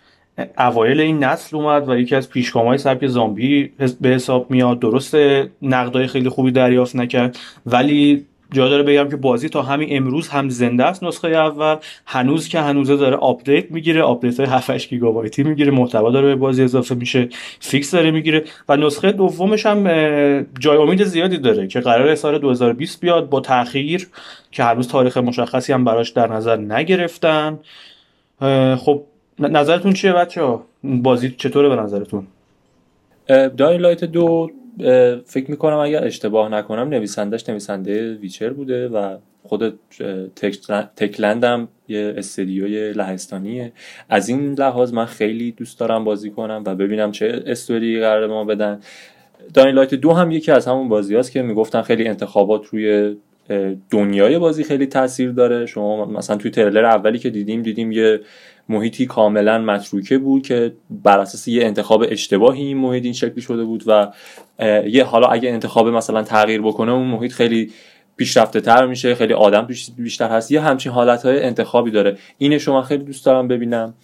اوایل این نسل اومد و یکی از پیشگامهای سبک زامبی به حساب میاد. درست نقدای خیلی خوبی دریافت نکرد ولی جا داره بگم که بازی تا همین امروز هم زنده است نسخه اول. هنوز که هنوزه داره آپدیت می‌گیره آپدیت های 7 گیگابایتی می‌گیره محتوا داره به بازی اضافه میشه fix داره می‌گیره و نسخه دومش هم جای امید زیادی داره که قرار سال 2020 بیاد با تاخیر که هنوز تاریخ مشخصی هم براش در نظر نگرفتن. خب نظرتون چیه بچه ها بازی چطوره به نظرتون؟ Dying Light دو فکر می‌کنم اگر اشتباه نکنم نویسندش نویسنده Witcher بوده و خود تکلند هم یه استدیوی لهستانیه. از این لحاظ من خیلی دوست دارم بازی کنم و ببینم چه استوری قرار ما بدن. داین لایت دو هم یکی از همون بازی هست که می‌گفتن خیلی انتخابات روی دنیای بازی خیلی تاثیر داره. شما مثلا توی تریلر اولی که دیدیم دیدیم یه محیطی کاملا متروکه بود که بر اساس یه انتخاب اشتباهی این محیط این شکلی شده بود و یه حالا اگه انتخاب مثلا تغییر بکنه اون محیط خیلی پیشرفته تر میشه خیلی آدم بیشتر هست. یه همچین حالت های انتخابی داره. اینه شما خیلی دوست دارم ببینم.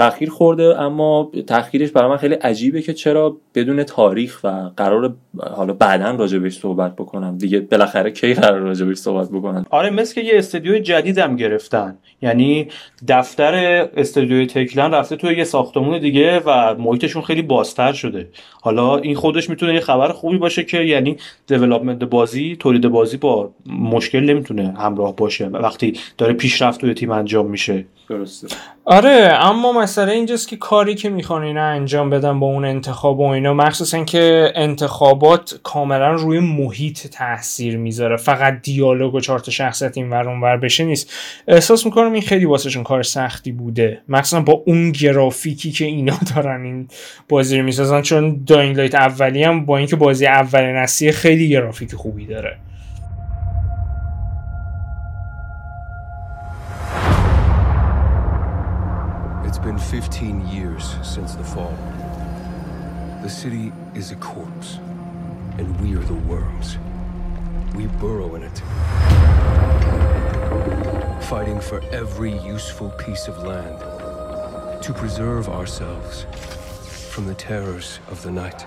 تاخیر خورده اما تاخیرش برای من خیلی عجیبه که چرا بدون تاریخ و قرار حالا بعدا راجبش صحبت بکنم. دیگه بالاخره کی قرار راجبش صحبت بکنن آره مثل که یه استودیو جدیدم گرفتن. یعنی دفتر استودیوی تکلن رفته توی یه ساختمون دیگه و محیطشون خیلی بازتر شده. حالا این خودش می‌تونه یه خبر خوبی باشه که یعنی دیولپمنت بازی تولید بازی با مشکل نمی‌تونه همراه باشه. وقتی داره پیشرفت توی تیم انجام میشه. درسته. آره اما مسئله اینجاست که کاری که می‌خوان اینا انجام بدن با اون انتخاب و اینا مخصوصا که انتخابات کاملا روی محیط تاثیر می‌ذاره. فقط دیالوگ و چارت شخصیت این ور ور بشه نیست. احساس می‌کنم این خیلی واسهشون کار سختی بوده. مخصوصا با اون گرافیکی که اینا دارن این بازی رو می‌سازن چون داینگ لایت اولی هم با اینکه بازی اول نسلی خیلی گرافیک خوبی داره. Been 15 years since the fall. The city is a corpse, and we are the worms. We burrow in it, fighting for every useful piece of land to preserve ourselves from the terrors of the night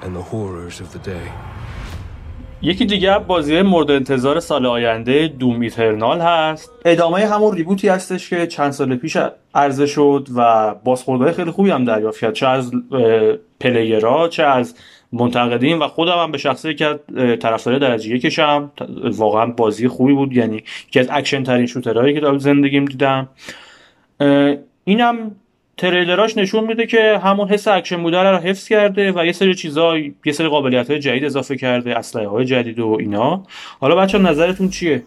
and the horrors of the day. یکی دیگه بازی مورد انتظار سال آینده دوم ایترنال هست. ادامه همون ریبوتی هستش که چند سال پیش عرضه شد و بازخوردهای خیلی خوبی هم دریافت کرد چه از پلیرها چه از منتقدین و خودم هم به شخصه که طرفدار درجه یکشم واقعا بازی خوبی بود یعنی که از اکشن ترین shooter هایی که در زندگیم دیدم. اینم تریلراش نشون میده که همون حس اکشن بودن رو حفظ کرده و یه سری چیزا یه سری قابلیت های جدید اضافه کرده اسلحه های جدید و اینا. حالا بچه نظرتون چیه؟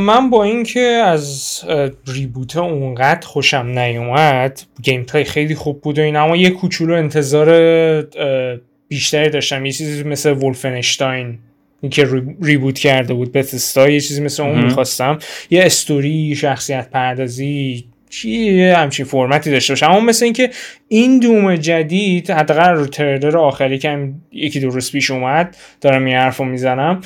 من با اینکه از reboot اونقدر خوشم نیومد gameplay خیلی خوب بود و این اما یه کوچولو انتظار بیشتری داشتم. یه چیزی مثل Wolfenstein که ریبوت کرده بود بتستا یه چیزی مثل اون می‌خواستم. یه استوری شخصیت پردازی چی همچین فرمتی داشته باشه. اما مثل اینکه این دوم جدید حداقل رو تریلر آخری که یکی دو پیش اومد دارم این حرفو می‌زنم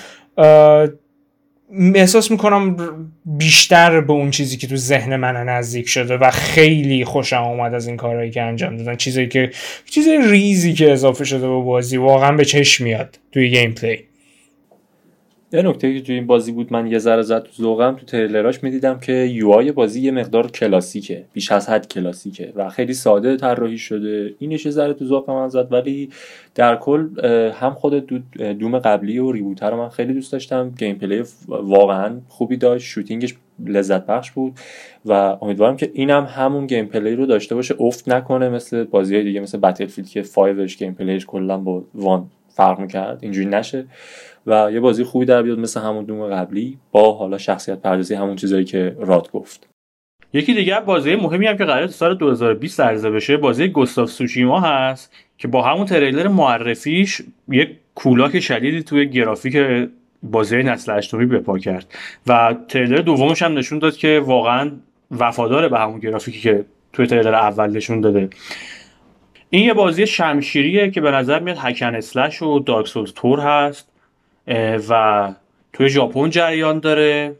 احساس می‌کنم بیشتر به اون چیزی که تو ذهن من نزدیک شده و خیلی خوشم اومد از این کارهایی که انجام دادن. چیزی که چیز ریزی که اضافه شده به بازی واقعا به چشم میاد توی gameplay یه نکته که توی این بازی بود من یه ذره زد تو ذوقم تو تریلراش می‌دیدم که UI بازی یه مقدار کلاسیکه بیش از حد کلاسیکه و خیلی ساده طراحی شده. اینش یه ذره تو ذوقم من زد ولی در کل هم خود Doom قبلی و reboot رو من خیلی دوست داشتم. gameplay واقعا خوبی داشت shooting ش لذت بخش بود و امیدوارم که اینم هم همون gameplay رو داشته باشه. افت نکنه مثل بازی دیگه مثل Battlefield که 5 gameplay ش کلا با One فرق می‌کرد. اینجوری نشه. و یه بازی خوبی در بیاد مثل همون Doom قبلی با حالا شخصیت پردازی همون چیزایی که راد گفت. یکی دیگه بازی مهمی هم که قرار سال 2020 عرضه بشه بازی Ghost of Tsushima هست که با همون تریلر معرفیش یک کولاک شدیدی توی گرافیک بازی نسل هشتمی بپا کرد. و تریلر دومش هم نشون داد که واقعا وفادار به همون گرافیکی که توی تریلر اول نشون داده. این یه بازی شمشیریه که به نظر میاد هکن اسلش و دارک سولز تور هست و توی ژاپن جریان داره.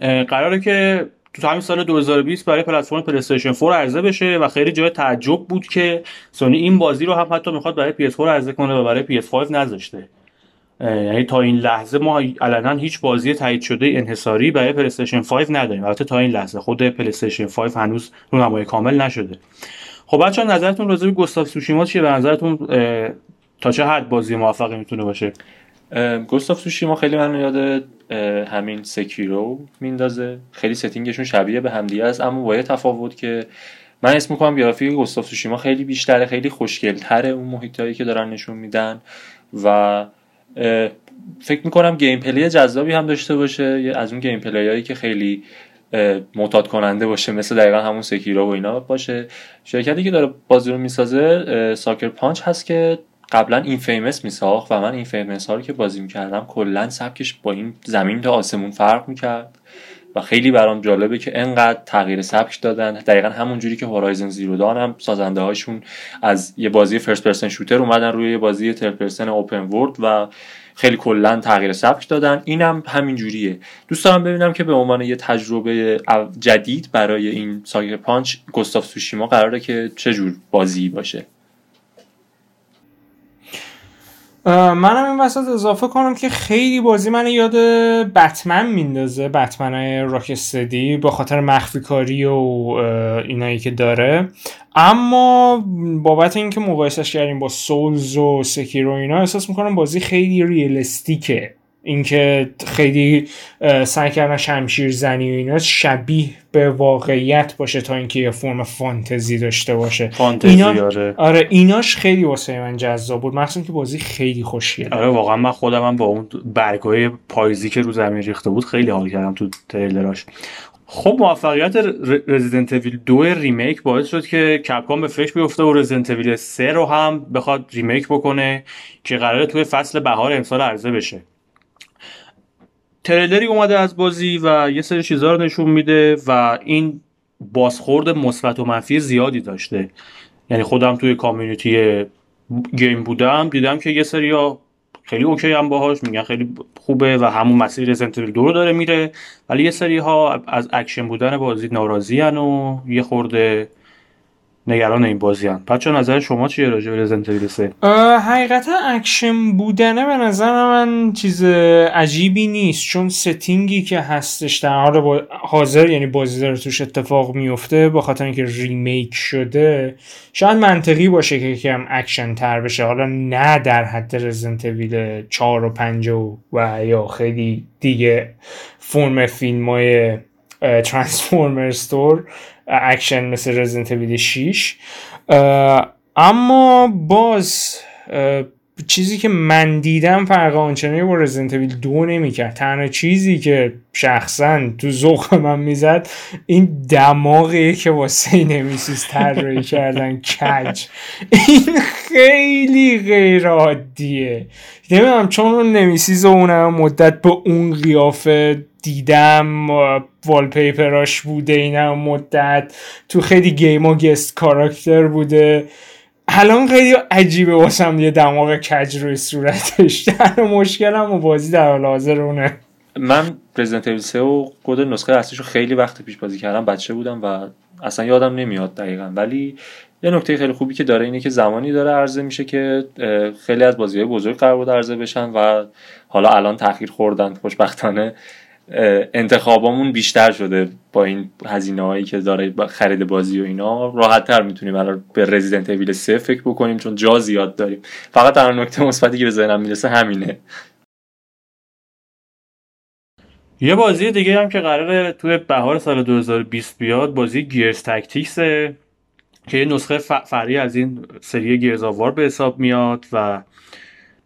قراره که تو همین سال 2020 برای پلتفرم پلیستیشن 4 عرضه بشه و خیلی جای تعجب بود که سونی این بازی رو هم حتی می‌خواد برای PS4 عرضه کنه و برای PS5 نذاشته. یعنی تا این لحظه ما علنا هیچ بازی تایید شده انحصاری برای PlayStation 5 نداریم. البته تا این لحظه خود PlayStation 5 هنوز رونمایی کامل نشده. خب بچه نظرتون راجع به Ghost of Tsushima چیه به نظرتون تا چه حد بازی موفقی می‌تونه باشه؟ گوستاف سوشیما خیلی من یاد همین Sekiro میندازه. خیلی setting شون شبیه به همدیگه است اما با تفاوت که من اسم می‌کنم گرافیک Ghost of Tsushima خیلی بیشتره خیلی خوشگلتره اون محیطایی که دارن نشون میدن و فکر می‌کنم gameplay جذابی هم داشته باشه از اون gameplay هایی که خیلی معتاد کننده باشه مثل دقیقا همون Sekiro و اینا باشه. شرکتی که داره بازی رو می‌سازه Sucker Punch هست که قبلا Infamous میساخت و من Infamous ها رو که بازی می‌کردم کلا سبکش با این زمین تا آسمون فرق می‌کرد و خیلی برام جالبه که انقدر تغییر سبک دادن. دقیقا همون جوری که Horizon Zero Dawn هم سازنده هاشون از یه بازی first person shooter اومدن روی یه بازی third person open world و خیلی کلا تغییر سبک دادن. اینم همین جوریه. دوست دارم ببینم که به عنوان یه تجربه جدید برای این Sucker Punch Ghost of Tsushima قراره که چه جور بازی باشه. منم این وسط اضافه کنم که خیلی بازی من یاد بتمن میندازه Batman Rocksteady به خاطر مخفی کاری و اینایی که داره. اما بابت اینکه مقایسش کردیم با سولز و سکیرو اینا احساس می‌کنم بازی خیلی ریلستیکه اینکه خیلی سعی کردن شمشیر زنی و اینا شبیه به واقعیت باشه تا اینکه یه فرم فانتزی داشته باشه. فانتزی اینا... آره. آره ایناش خیلی واسه من جذاب بود. مخصوصا که بازی خیلی خوشیه آره واقعا من خودم هم با اون برگای پاییزی که رو زمین ریخته بود خیلی حال کردم تو تریلراش. خب موفقیت Resident Evil 2 Remake باعث شد که Capcom به فکر بیفته و Resident Evil 3 رو هم بخواد remake بکنه که قراره توی فصل بهار امسال عرضه بشه. تریلری اومده از بازی و یه سری چیزها رو نشون میده و این بازخورد مثبت و منفی زیادی داشته. یعنی خودم توی community game بودم دیدم که یه سری ها خیلی okay هم باهاش میگن خیلی خوبه و همون مسیر رزنت دو داره میره. ولی یه سری ها از اکشن بودن بازی ناراضی و یه خورده نگران این بازی هم بچه نظر شما چیه راجع به Resident Evil 3 حقیقتا اکشن بودنه به نظر من چیز عجیبی نیست چون setting ی که هستش در حال با... حاضر یعنی بازی داره توش اتفاق میفته به خاطر اینکه remake شده شاید منطقی باشه که کم اکشن تر بشه. حالا نه در حد Resident Evil 4 و 5 و, و یا خیلی دیگه فرم فیلم های Transformers طور اکشن مثل Resident Evil 6 اما باز چیزی که من دیدم فرق آنچنانی با Resident Evil دو نمی‌کرد. تنها چیزی که شخصا تو ذوق من می‌زد این دماغیه که واسه Nemesis طراحی کردن. کج. این خیلی غیر عادیه نمی‌دونم چون اون نمیسیز اونم مدت به اون قیافه دیدم والپیپراش بوده اینم مدت. تو خیلی گیم و گست کاراکتر بوده. الان خیلی عجیبه واسم یه دماغ کج روی صورتش. مشکلم و بازی در حال حاضر اونه. من رزیدنت ایول 3 و کد نسخه اصلیشو خیلی وقت پیش بازی کردم بچه بودم و اصلا یادم نمیاد دقیقا. ولی یه نکته خیلی خوبی که داره اینه که زمانی داره عرضه میشه که خیلی از بازی بزرگ قرار بود عرضه بشن و حالا الان تاخیر خوردن خوشبختانه. انتخابامون بیشتر شده با این هزینه هایی که داره خرید بازی و اینا. راحت تر می‌تونیم الان به رزیدنت اویل 3 فکر بکنیم چون جا زیاد داریم. فقط در نکته مثبتی که به ذهنم می‌رسه همینه. یه بازی دیگه هم که قراره توی بهار سال 2020 بیاد بازی گیرز تکتیکسه که یه نسخه فرعی از این سری Gears of War به حساب میاد و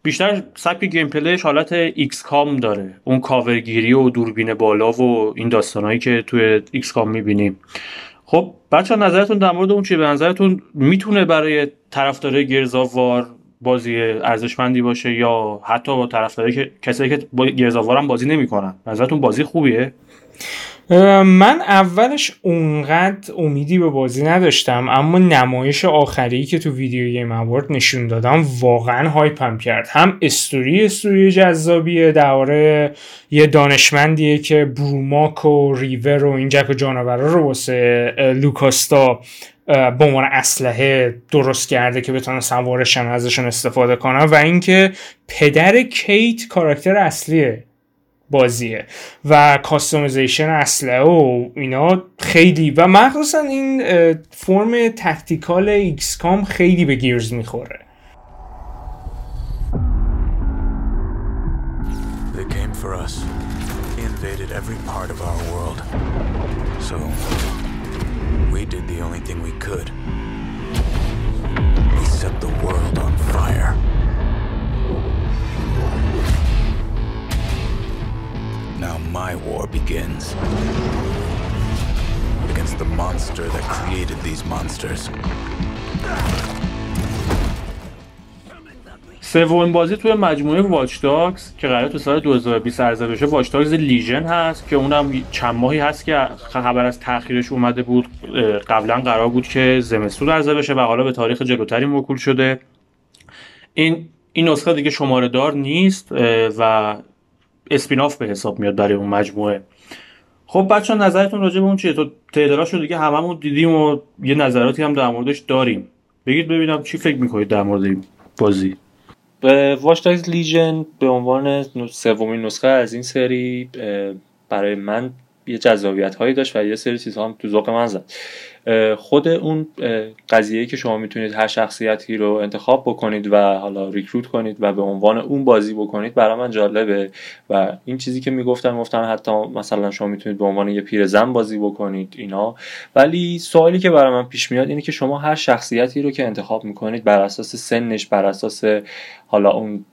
بیشتر سبک gameplay ش حالت XCOM داره. اون کاورگیری و دوربین بالا و این داستانهایی که توی XCOM می‌بینیم. خب بچه نظرتون در مورد اون چیه؟ به نظرتون می‌تونه برای طرفدار Gears of War بازی ارزشمندی باشه یا حتی با طرفداری که کسایی که با Gears of War هم بازی نمی‌کنن؟ نظرتون بازی خوبیه؟ من اولش اونقدر امیدی به بازی نداشتم اما نمایش آخری که تو ویدیو گیم اوارد نشون دادم واقعا هایپم کرد. هم استوری استوری جذابیه درباره یه دانشمندیه که بروماک و ریور و این جک و جانورا رو واسه لوکاستا به عنوان اسلحه درست کرده که بتونه سوارشن ازشون استفاده کنن و اینکه پدر کیت کاراکتر اصلیه. بازیه و customization اسلحه و اینا خیلی و مخصوصا این فرم tactical XCOM خیلی به Gears می‌خوره They came for us. They invaded every part of our world. So we did the only thing we could. We set the world on fire. Now my war begins. Against the monster that created these monsters. سومین بازی توی مجموعه واچ داگز که قرار تو سال 2020 عرضه بشه واچ داگز لیژن هست که اونم چند ماهی هست که خبر از تاخیرش اومده بود قبلا قرار بود که زمستون عرضه بشه و حالا به تاریخ جلوتری موکول شده این این نسخه دیگه شماره دار نیست و اسپیناف به حساب میاد برای اون مجموعه. خب بچه نظرتون راجع به اون چیه؟ تو تعداداشو دیگه هممون دیدیم و یه نظراتی هم در موردش داریم. بگید ببینم چی فکر می‌کنید در مورد این بازی. واچ لیژن به عنوان سومین نسخه از این سری برای من یه جذابیت هایی داشت و یه سری چیزها هم تو ذوق من زد. خود اون قضیه که شما می‌تونید هر شخصیتی رو انتخاب بکنید و حالا ریکروت کنید و به عنوان اون بازی بکنید برای من جالبه. و این چیزی که می‌گفتن گفتن حتی مثلا شما می‌تونید به عنوان یه پیرزن بازی بکنید اینا. ولی سوالی که برای من پیش میاد اینه که شما هر شخصیتی رو که انتخاب می‌کنید بر اساس سنش بر اساس حالا اون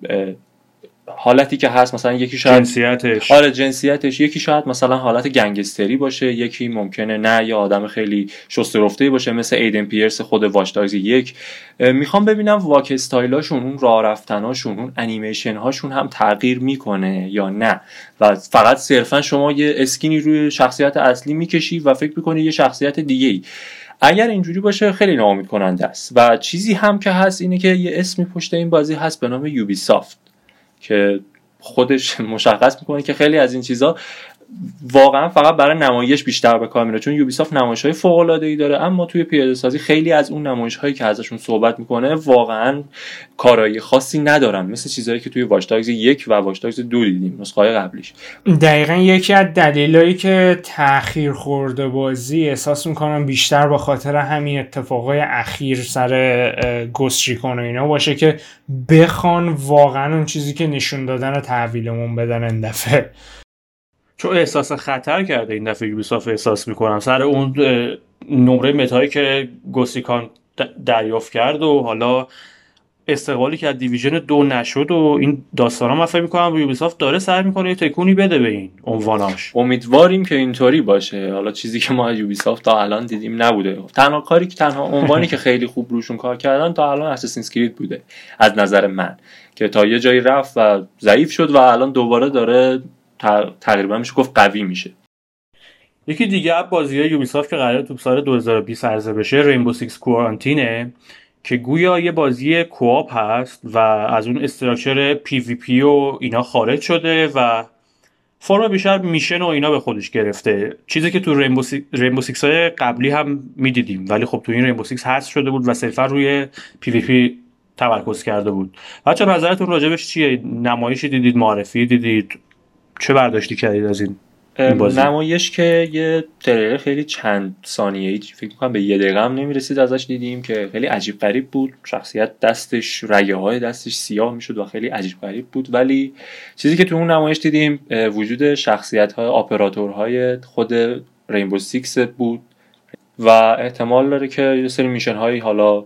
حالتی که هست مثلا یکی شاید جنسیتش. آره جنسیتش. یکی شاید مثلا حالت گنگستری باشه یکی ممکنه نه یا آدم خیلی شسته باشه مثل ایدن پیرس خود واچ یک. می‌خوام ببینم واک استایلاشون اون راه رفتناشون اون انیمیشن هاشون هم تغییر می‌کنه یا نه؟ و فقط صرفا شما یه اسکینی روی شخصیت اصلی می‌کشی و فکر می‌کنی یه شخصیت دیگه ای اگر اینجوری باشه خیلی ناامید کننده است. و چیزی هم که هست اینه که یه اسمی پشت این بازی هست به نام یوبی سافت که خودش مشخص می‌کنه که خیلی از این چیزها واقعا فقط برای نمایش بیشتر به کار میره. چون یوبیسافت نمایش های فوق العاده ای داره اما توی پیاده سازی خیلی از اون نمایش هایی که ازشون صحبت می‌کنه واقعا کارایی خاصی ندارن. مثل چیزهایی که توی واچ یک و واچ دو دیدیم نسخه های قبلیش. دقیقا یکی از دلایلی که تاخیر خورده بازی احساس می‌کنم بیشتر با خاطر همین اتفاقای اخیر سر گوست و اینا باشه که بخوان واقعا اون چیزی که نشون دادن رو تحویلمون بدن این دفعه چون احساس خطر کرده این دفعه یوبیسافت احساس می‌کنم. سر اون نمره متایی که گوسیکان دریافت کرد و حالا استقبالی که از دیویژن دو نشد و این داستانا من فکر می‌کنم یوبیسافت داره سعی می‌کنه یه تکونی بده به این عنواناش. امیدواریم که اینطوری باشه. حالا چیزی که ما از یوبیسافت تا الان دیدیم نبوده. تنها کاری که تنها عنوانی که خیلی خوب روشون کار کردن تا الان اساسینز کرید بوده از نظر من. که تا یه جایی رفت و ضعیف شد و الان دوباره داره تقریبا میشه گفت قوی میشه. یکی دیگه از بازی Ubisoft که قرار تو سال 2020 عرضه بشه Rainbow Six Quarantine ه که گویا یه بازی co-op هست و از اون structure PvP و اینا خارج شده و فرم بیشتر mission و اینا به خودش گرفته. چیزی که تو Rainbow, Si... Rainbow Six های قبلی هم می‌دیدیم ولی خب تو این رینبو سیکس هست شده بود و صرفا روی PvP تمرکز کرده بود. بچه نظرتون راجبش چیه؟ نمایشی دیدید؟ معرفی دیدید؟ چه برداشتی کردید از این نمایش که یه تریلر خیلی چند ثانیه ای فکر می‌کنم به یه دقیقه هم نمی‌رسید ازش دیدیم که خیلی عجیب غریب بود. شخصیت دستش رگه های دستش سیاه می‌شد و خیلی عجیب غریب بود. ولی چیزی که تو اون نمایش دیدیم وجود شخصیت های آپراتورهای خود Rainbow Six بود و احتمال داره که یه سری mission هایی حالا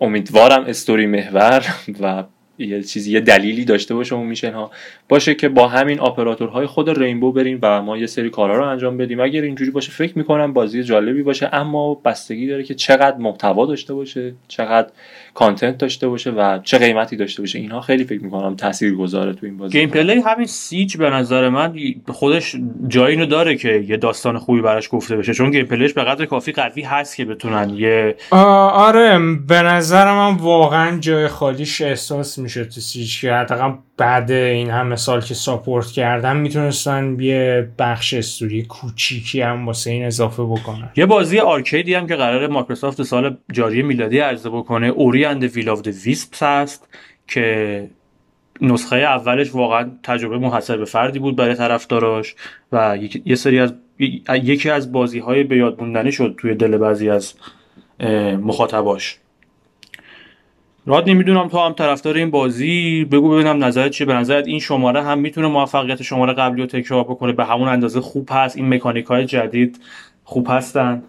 امیدوارم استوری محور و یه چیزی یه دلیلی داشته باشه اون mission ها باشه که با همین آپراتورهای خود Rainbow بریم و ما یه سری کارا رو انجام بدیم. اگر اینجوری باشه فکر می‌کنم بازی جالبی باشه اما بستگی داره که چقدر محتوا داشته باشه چقدر content داشته باشه و چه قیمتی داشته باشه اینها خیلی فکر می‌کنم تاثیر گذاره تو این بازی. gameplay همین Siege به نظر من خودش جایی رو داره که یه داستان خوبی براش گفته بشه چون gameplay ش به قدر کافی قوی هست که بتونن یه آره به نظر من واقعا جای خالیش احساس میشه تو Siege که حداقل بعد این همه سال که support کردن می‌تونستن یه بخش استوری کوچیکی هم واسه این اضافه بکنن. یه بازی arcade ی هم که قرار مایکروسافت سال جاری میلادی عرضه بکنه Ori and Will of Wisps هست که نسخه اولش واقعا تجربه منحصر به فردی بود برای طرفداراش و یه سری از یکی از بازی های به یاد شد توی دل بعضی از مخاطباش. راد نمی‌دونم تو هم طرفدار این بازی. بگو ببینم نظرت چیه. به نظرت این شماره هم می‌تونه موفقیت شماره قبلی رو تکرار بکنه؟ به همون اندازه خوب هست؟ این مکانیک های جدید خوب هستن؟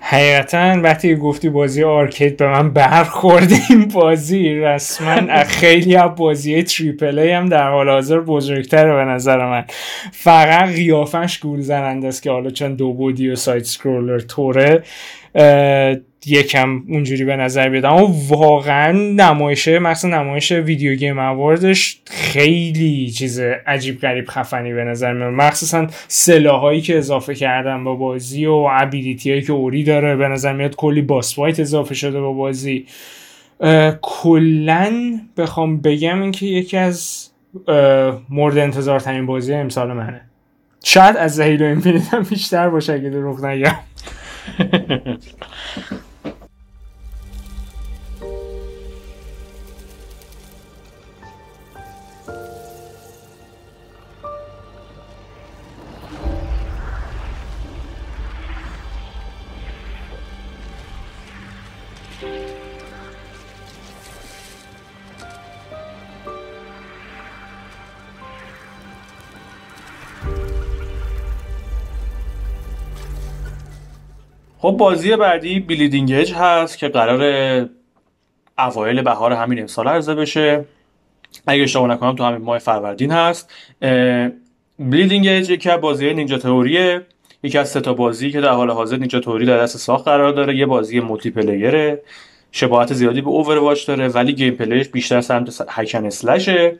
حقیقتا وقتی گفتی بازی آرکید به من برخورد این بازی رسما خیلی از بازی تریپل ای هم در حال حاضر بزرگتره به نظر من. فقط قیافش گول زننده است که حالا چون دو بعدی و side scroller توره یکم اونجوری به نظر بیاد. اما واقعا نمایشه مثلا نمایش Video Game Award ش خیلی چیز عجیب غریب خفنی به نظر میاد. مخصوصا سلاحایی که اضافه کردن با بازی و ability هایی که Ori داره به نظر میاد. کلی boss fight اضافه شده با بازی. کلا بخوام بگم اینکه یکی از مورد انتظار ترین بازی امسال منه. شاید از زهیل و هم بیشتر باشه اگه دروغ نگم. خب بازی بعدی Bleeding Edge هست که قرار اوایل بهار همین امسال عرضه بشه. اگه اشتباه نکنم تو همین ماه فروردین هست. Bleeding Edge یکی از بازی Ninja Theory ه. یکی از سه تا بازی که در حال حاضر Ninja Theory در دست ساخت قرار داره. یه بازی multiplayer ه شباهت زیادی به Overwatch داره ولی gameplay ش بیشتر سمت hack and slash ه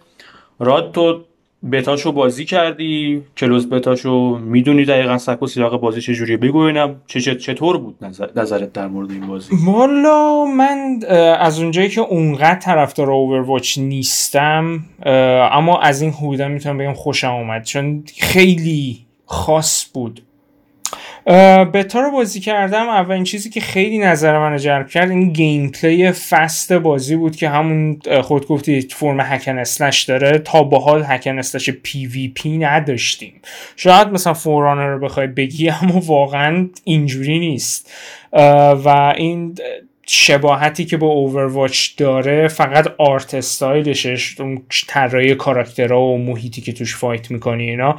راد تو بتاشو بازی کردی؟ closed beta شو می‌دونی دقیقا سبک و سیاق بازی چجوریه بگو ببینم چطور بود نظرت در مورد این بازی؟ والا من از اونجایی که اونقدر طرفدار Overwatch نیستم اما از این حدودا می‌تونم بگم خوشم اومد چون خیلی خاص بود بتا رو بازی کردم اولین چیزی که خیلی نظر من جلب کرد این gameplay fast بازی بود که همون خود گفتی فرم hack and slash داره. تا به حال hack and slash PvP نداشتیم. شاید مثلا فورانر رو بخوای بگی اما واقعا اینجوری نیست. و این شباهتی که با اوورواچ داره فقط آرت استایلشش اون طراحی کاراکترها و محیطی که توش فایت می‌کنی اینا.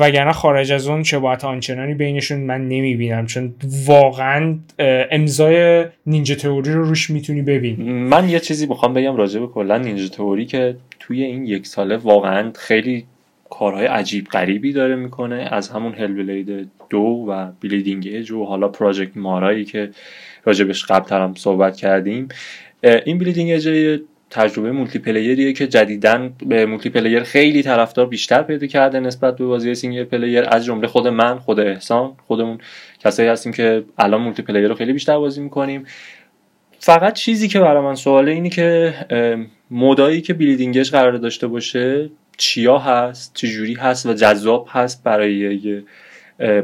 وگرنه خارج از اون شباهت آنچنانی بینشون من نمی‌بینم چون واقعا امضای نینجا تئوری رو روش می‌تونی ببین من یه چیزی می‌خوام بگم راجع به کلا نینجا تئوری که توی این یک ساله واقعا خیلی کارهای عجیب غریبی داره می‌کنه. از همون Hellblade دو و Bleeding و حالا Project Mara یی که راجبش قبل هم صحبت کردیم. این Bleeding تجربه multiplayer یه که جدیدا به multiplayer خیلی طرفدار بیشتر پیدا کرده نسبت به بازی single player از جمله خود من خود احسان خودمون کسایی هستیم که الان multiplayer رو خیلی بیشتر بازی می‌کنیم. فقط چیزی که برای من سواله اینی که مودایی که بلیدینگش قرار داشته باشه چیا هست چجوری هست و جذاب هست برای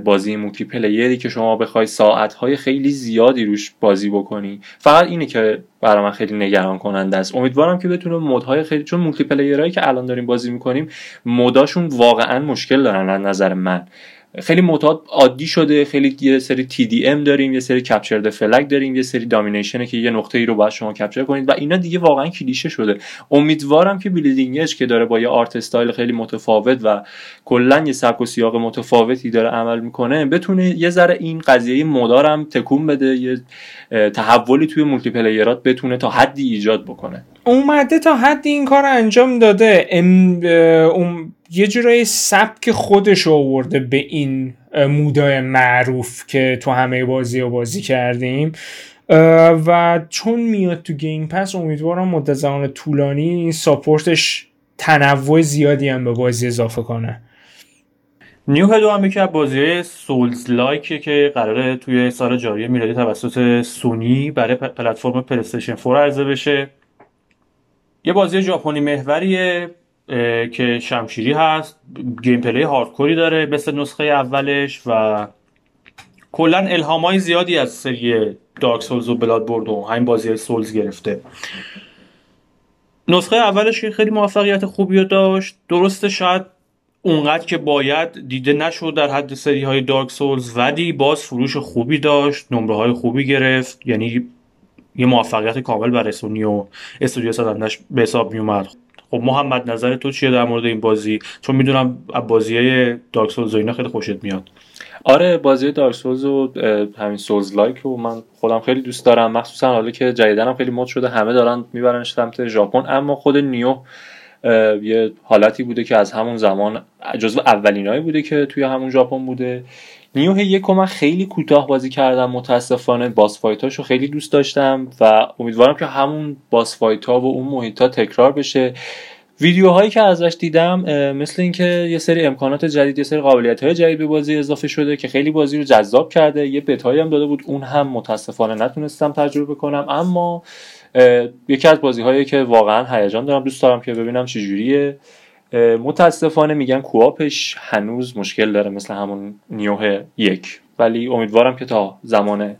بازی موتی پلیری که شما بخوای ساعتهای خیلی زیادی روش بازی بکنی. فقط اینه که برای من خیلی نگران کننده است. امیدوارم که بتونه مودهای خیلی چون موتی پلیرهایی که الان داریم بازی می‌کنیم موداشون واقعا مشکل دارن از نظر من. خیلی معتاد عادی شده. خیلی یه سری TDM داریم یه سری کپچر فلگ داریم یه سری دامینیشنه که یه نقطه ای رو باید شما کپچر کنید و اینا دیگه واقعا کلیشه شده. امیدوارم که Bleeding Edge که داره با یه art style خیلی متفاوت و کلا یه سبک و سیاق متفاوتی داره عمل می‌کنه بتونه یه ذره این قضیه mode ارم تکون بده یه تحولی توی multiplayer ات بتونه تا حدی ایجاد بکنه. اومده تا حدی این کار انجام داده. ام... یه جورایی سبک خودش آورده به این mode ای معروف که تو همه بازی رو بازی کردیم. و چون میاد تو Game Pass امیدوارم مدت زمان طولانی این support ش تنوع زیادی هم به بازی اضافه کنه. Nioh دو هم یکی از بازی souls-like ه که قراره توی سال جاری میلادی توسط سونی برای پلتفرم PlayStation 4 عرضه بشه. یه بازی ژاپنی محوریه. که شمشیری هست gameplay hardcore ی داره مثل نسخه اولش و کلا الهام های زیادی از سری دارک سولز و بلاد برد و همین بازی سولز گرفته. نسخه اولش که خیلی موفقیت خوبی رو داشت درسته شاید اونقدر که باید دیده نشد در حد سری های دارک سولز ولی باز فروش خوبی داشت نمره های خوبی گرفت یعنی یه موفقیت کامل برای سونی و استودیو سازندش به حساب می اومد خب محمد نظر تو چیه در مورد این بازی؟ چون می‌دونم بازی های Dark Souls و اینا خیلی خوشت میاد. آره بازی Dark Souls و همین souls-like و من خودم خیلی دوست دارم. مخصوصا حالا که جدیدن هم خیلی مد شده همه دارن میبرنش سمت ژاپن. اما خود Nioh یه حالتی بوده که از همون زمان جزو اولینایی بوده که توی همون ژاپن بوده. Nioh یک من خیلی کوتاه بازی کردم متاسفانه boss fight اشو خیلی دوست داشتم و امیدوارم که همون boss fight ها و اون محیط ها تکرار بشه. ویدیوهایی که ازش دیدم مثل اینکه یه سری امکانات جدید یه سری قابلیت های جدید به بازی اضافه شده که خیلی بازی رو جذاب کرده. یه بتایی هم داده بود اون هم متاسفانه نتونستم تجربه کنم. اما یکی از بازی هایی که واقعا هیجان دارم دوست دارم که ببینم چجوریه. متاسفانه میگن کوآپش هنوز مشکل داره مثل همون نیوه یک. ولی امیدوارم که تا زمان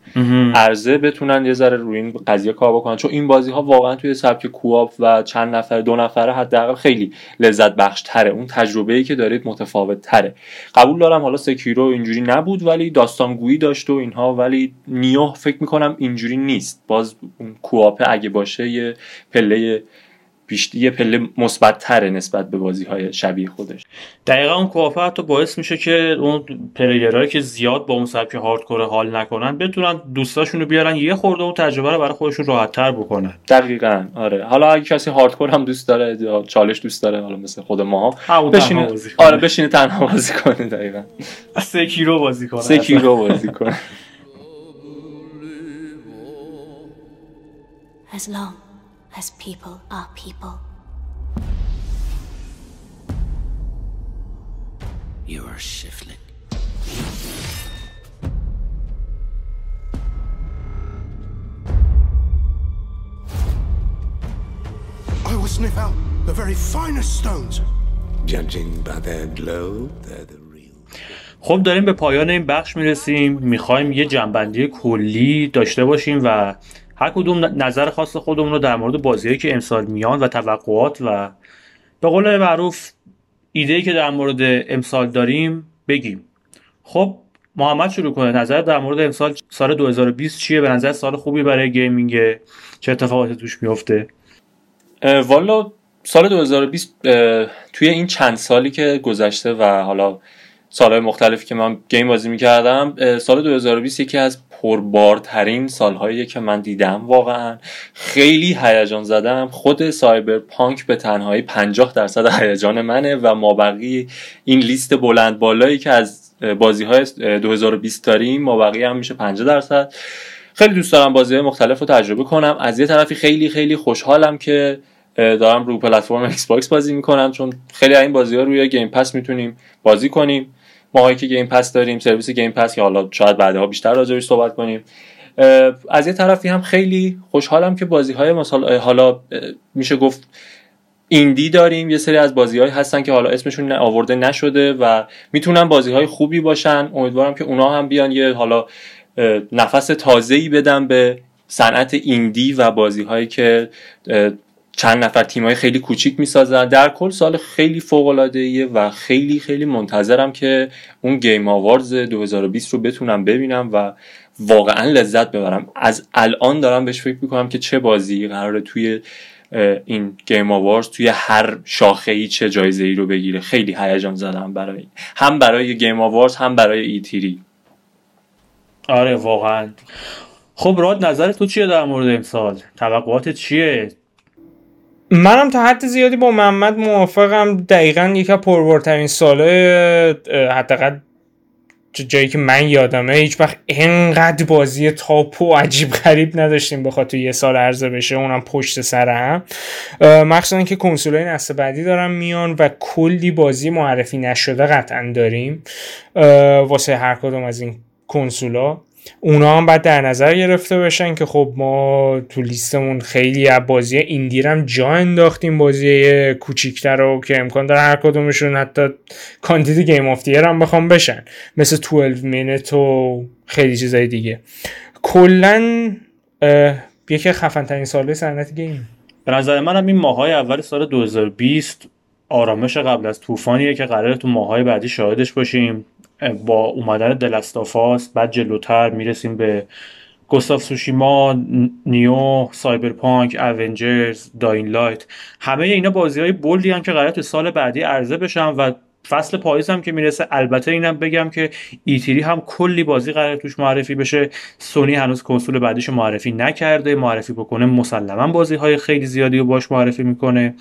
عرضه بتونن یه ذره روی این قضیه کار بکنن. چون این بازی ها واقعا توی سبک کوآپ و چند نفر دو نفره حداقل خیلی لذت بخش تره اون تجربه ای که دارید متفاوت تره قبول دارم حالا سکیرو اینجوری نبود ولی داستانگویی داشت و اینها ولی نیو فکر می‌کنم اینجوری نیست. باز اون کوآپ اگه باشه یه پله بیشتر یه پله مثبت تره نسبت به بازی های شبیه خودش. دقیقا اون کوافه حتی باعث میشه که اون پلیرهایی که زیاد با اون سبک هاردکور حال نکنن بتونن دوستاشونو بیارن یه خورده اون تجربه رو برای خودشون راحت تر بکنن. دقیقا آره. حالا اگه کسی هاردکور هم دوست داره چالش دوست داره حالا مثل خود ما بشینه آره بشینه تنها بازی کنه دقیقا. سکیرو بازی کنه. سکیرو بازی کنه. As long as people are people. You are Shifling. I will sniff out the very finest stones. Judging by their glow, they're the real. خب داریم به پایان این بخش میرسیم میخوایم یه جنبندی کلی داشته باشیم و هر کدوم نظر خاص خودمون رو در مورد بازیهایی که امسال میان و توقعات و به قول معروف ایده که در مورد امسال داریم بگیم. خب محمد شروع کنه. نظر در مورد امسال سال 2020 چیه؟ به نظر سال خوبی برای gaming. چه اتفاقاتی توش میفته والا سال 2020 توی این چند سالی که گذشته و حالا سالهای مختلفی که من گیم بازی می‌کردم سال 2020 یکی از پربارترین سالهایی که من دیدم واقعا. خیلی هیجان زدم. خود سایبر پانک به تنهایی 50 درصد هیجان منه و مابقی این لیست بلند بالایی که از بازی های 2020 داریم مابقی هم میشه 50 درصد. خیلی دوست دارم بازی های مختلف رو تجربه کنم. از یه طرفی خیلی خیلی خوشحالم که دارم رو پلتفرم Xbox بازی می‌کنم چون خیلی این بازی ها روی Game Pass می‌تونیم بازی کنیم. ماهایی که Game Pass داریم سرویس Game Pass که حالا شاید بعدها بیشتر راجبش صحبت کنیم. از یه طرفی هم خیلی خوشحالم که بازی های مثلا حالا میشه گفت indie داریم. یه سری از بازی های هستن که حالا اسمشون آورده نشده و می‌تونن بازی های خوبی باشن. امیدوارم که اونا هم بیان یه حالا نفس تازه ای بدن به صنعت ایندی و بازی هایی که چند نفر تیم های خیلی کوچیک می‌سازن. در کل سال خیلی فوق العاده و خیلی خیلی منتظرم که اون گیم آوارز 2020 رو بتونم ببینم و واقعا لذت ببرم. از الان دارم بهش فکر می‌کنم که چه بازی قراره توی این گیم آوارز توی هر شاخه ای چه جایزه ای رو بگیره. خیلی هیجان زدم برای هم برای گیم آوارز هم برای ایتیری آره واقعا. خب راد نظر تو چیه در مورد امسال توقعات چیه؟ منم تا حد زیادی با محمد موافقم. دقیقا یکی از پربارترین ساله حداقل جایی که من یادمه هیچ وقت انقدر بازی تاپ و عجیب غریب نداشتیم بخواد تو یه سال عرضه بشه اونم پشت سر هم مخصوصا که کنسول های نسل بعدی دارن میان و کلی بازی معرفی نشده قطعا داریم. واسه هر کدوم از این کنسولا. اونا هم باید در نظر گرفته بشن که خب ما تو لیستمون خیلی از بازی indie رم جا انداختیم بازی کوچیکتر رو که امکان داره هر کدومشون حتی کاندید Game of the Year هم بخوام بشن. مثل 12 Minutes و خیلی چیزای دیگه. کلا یکی خفن ترین ساله صنعت game. به نظر منم این ماهای اول سال 2020 آرامش قبل از طوفانیه که قراره تو ماهای بعدی شاهدش باشیم. با اومدن The Last of Us بعد جلوتر می‌رسیم به Ghost of Tsushima Nioh Cyberpunk Avengers Dying Light همه اینا بازی های bold ی هم که قرار تو سال بعدی عرضه بشن و فصل پاییز هم که می‌رسه. البته اینم بگم که E3 هم کلی بازی قرار توش معرفی بشه. سونی هنوز کنسول بعدیش معرفی نکرده. معرفی بکنه مسلما بازی های خیلی زیادی رو باش معرفی می‌کنه.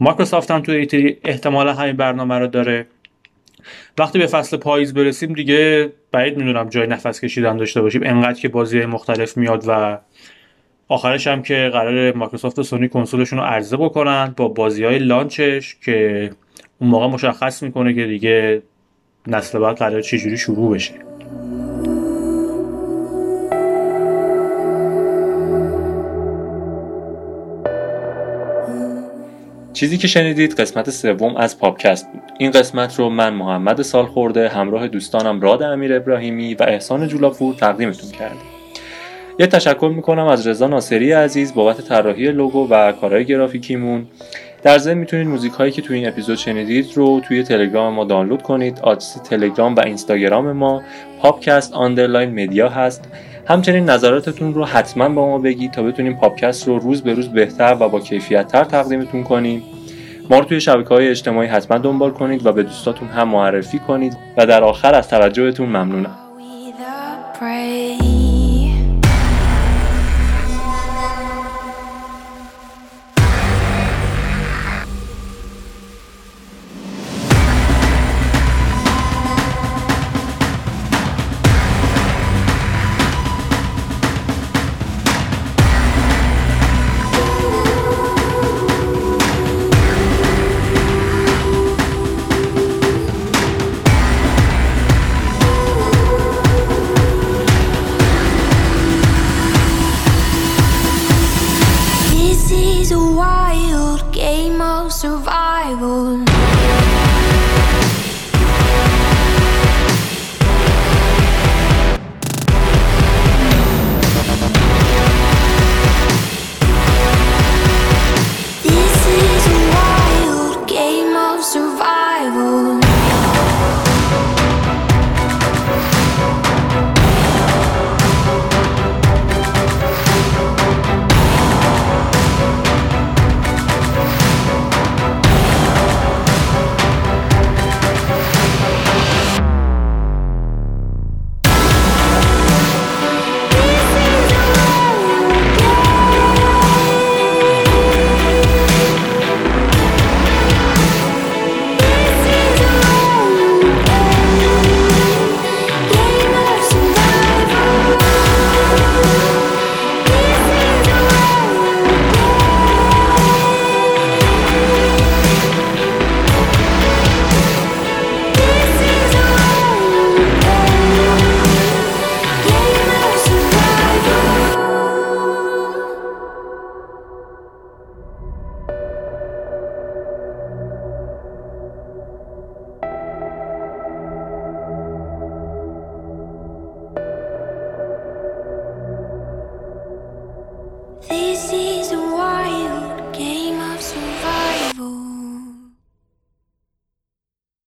مایکروسافت هم تو ایتیری احتمالا همین برنامه رو داره. وقتی به فصل پاییز برسیم دیگه بعید می‌دونم جای نفس کشیدن داشته باشیم. انقدر که بازی مختلف میاد و آخرش هم که قرار مایکروسافت و سونی کنسولشون رو عرضه بکنن با بازی های لانچش که اون موقع مشخص می‌کنه که دیگه نسل بعد قرار چجوری شروع بشه. چیزی که شنیدید قسمت سوم از پاپکست بود. این قسمت رو من محمد سال خورده همراه دوستانم راد امیر ابراهیمی و احسان جولاپور تقدیمتون کردیم. یه تشکر می‌کنم از رضا ناصری عزیز بابت طراحی لوگو و کارهای گرافیکیمون. در ضمن می‌تونید موزیک هایی که توی این اپیزود شنیدید رو توی تلگرام ما دانلود کنید. آدرس تلگرام و اینستاگرام ما پاپکست underline media هست. همچنین نظراتتون رو حتما با ما بگید تا بتونیم پاپکست رو روز به روز بهتر و با کیفیت تر تقدیمتون کنیم. ما رو توی شبکه های اجتماعی حتما دنبال کنید و به دوستاتون هم معرفی کنید و در آخر از توجهتون ممنونم.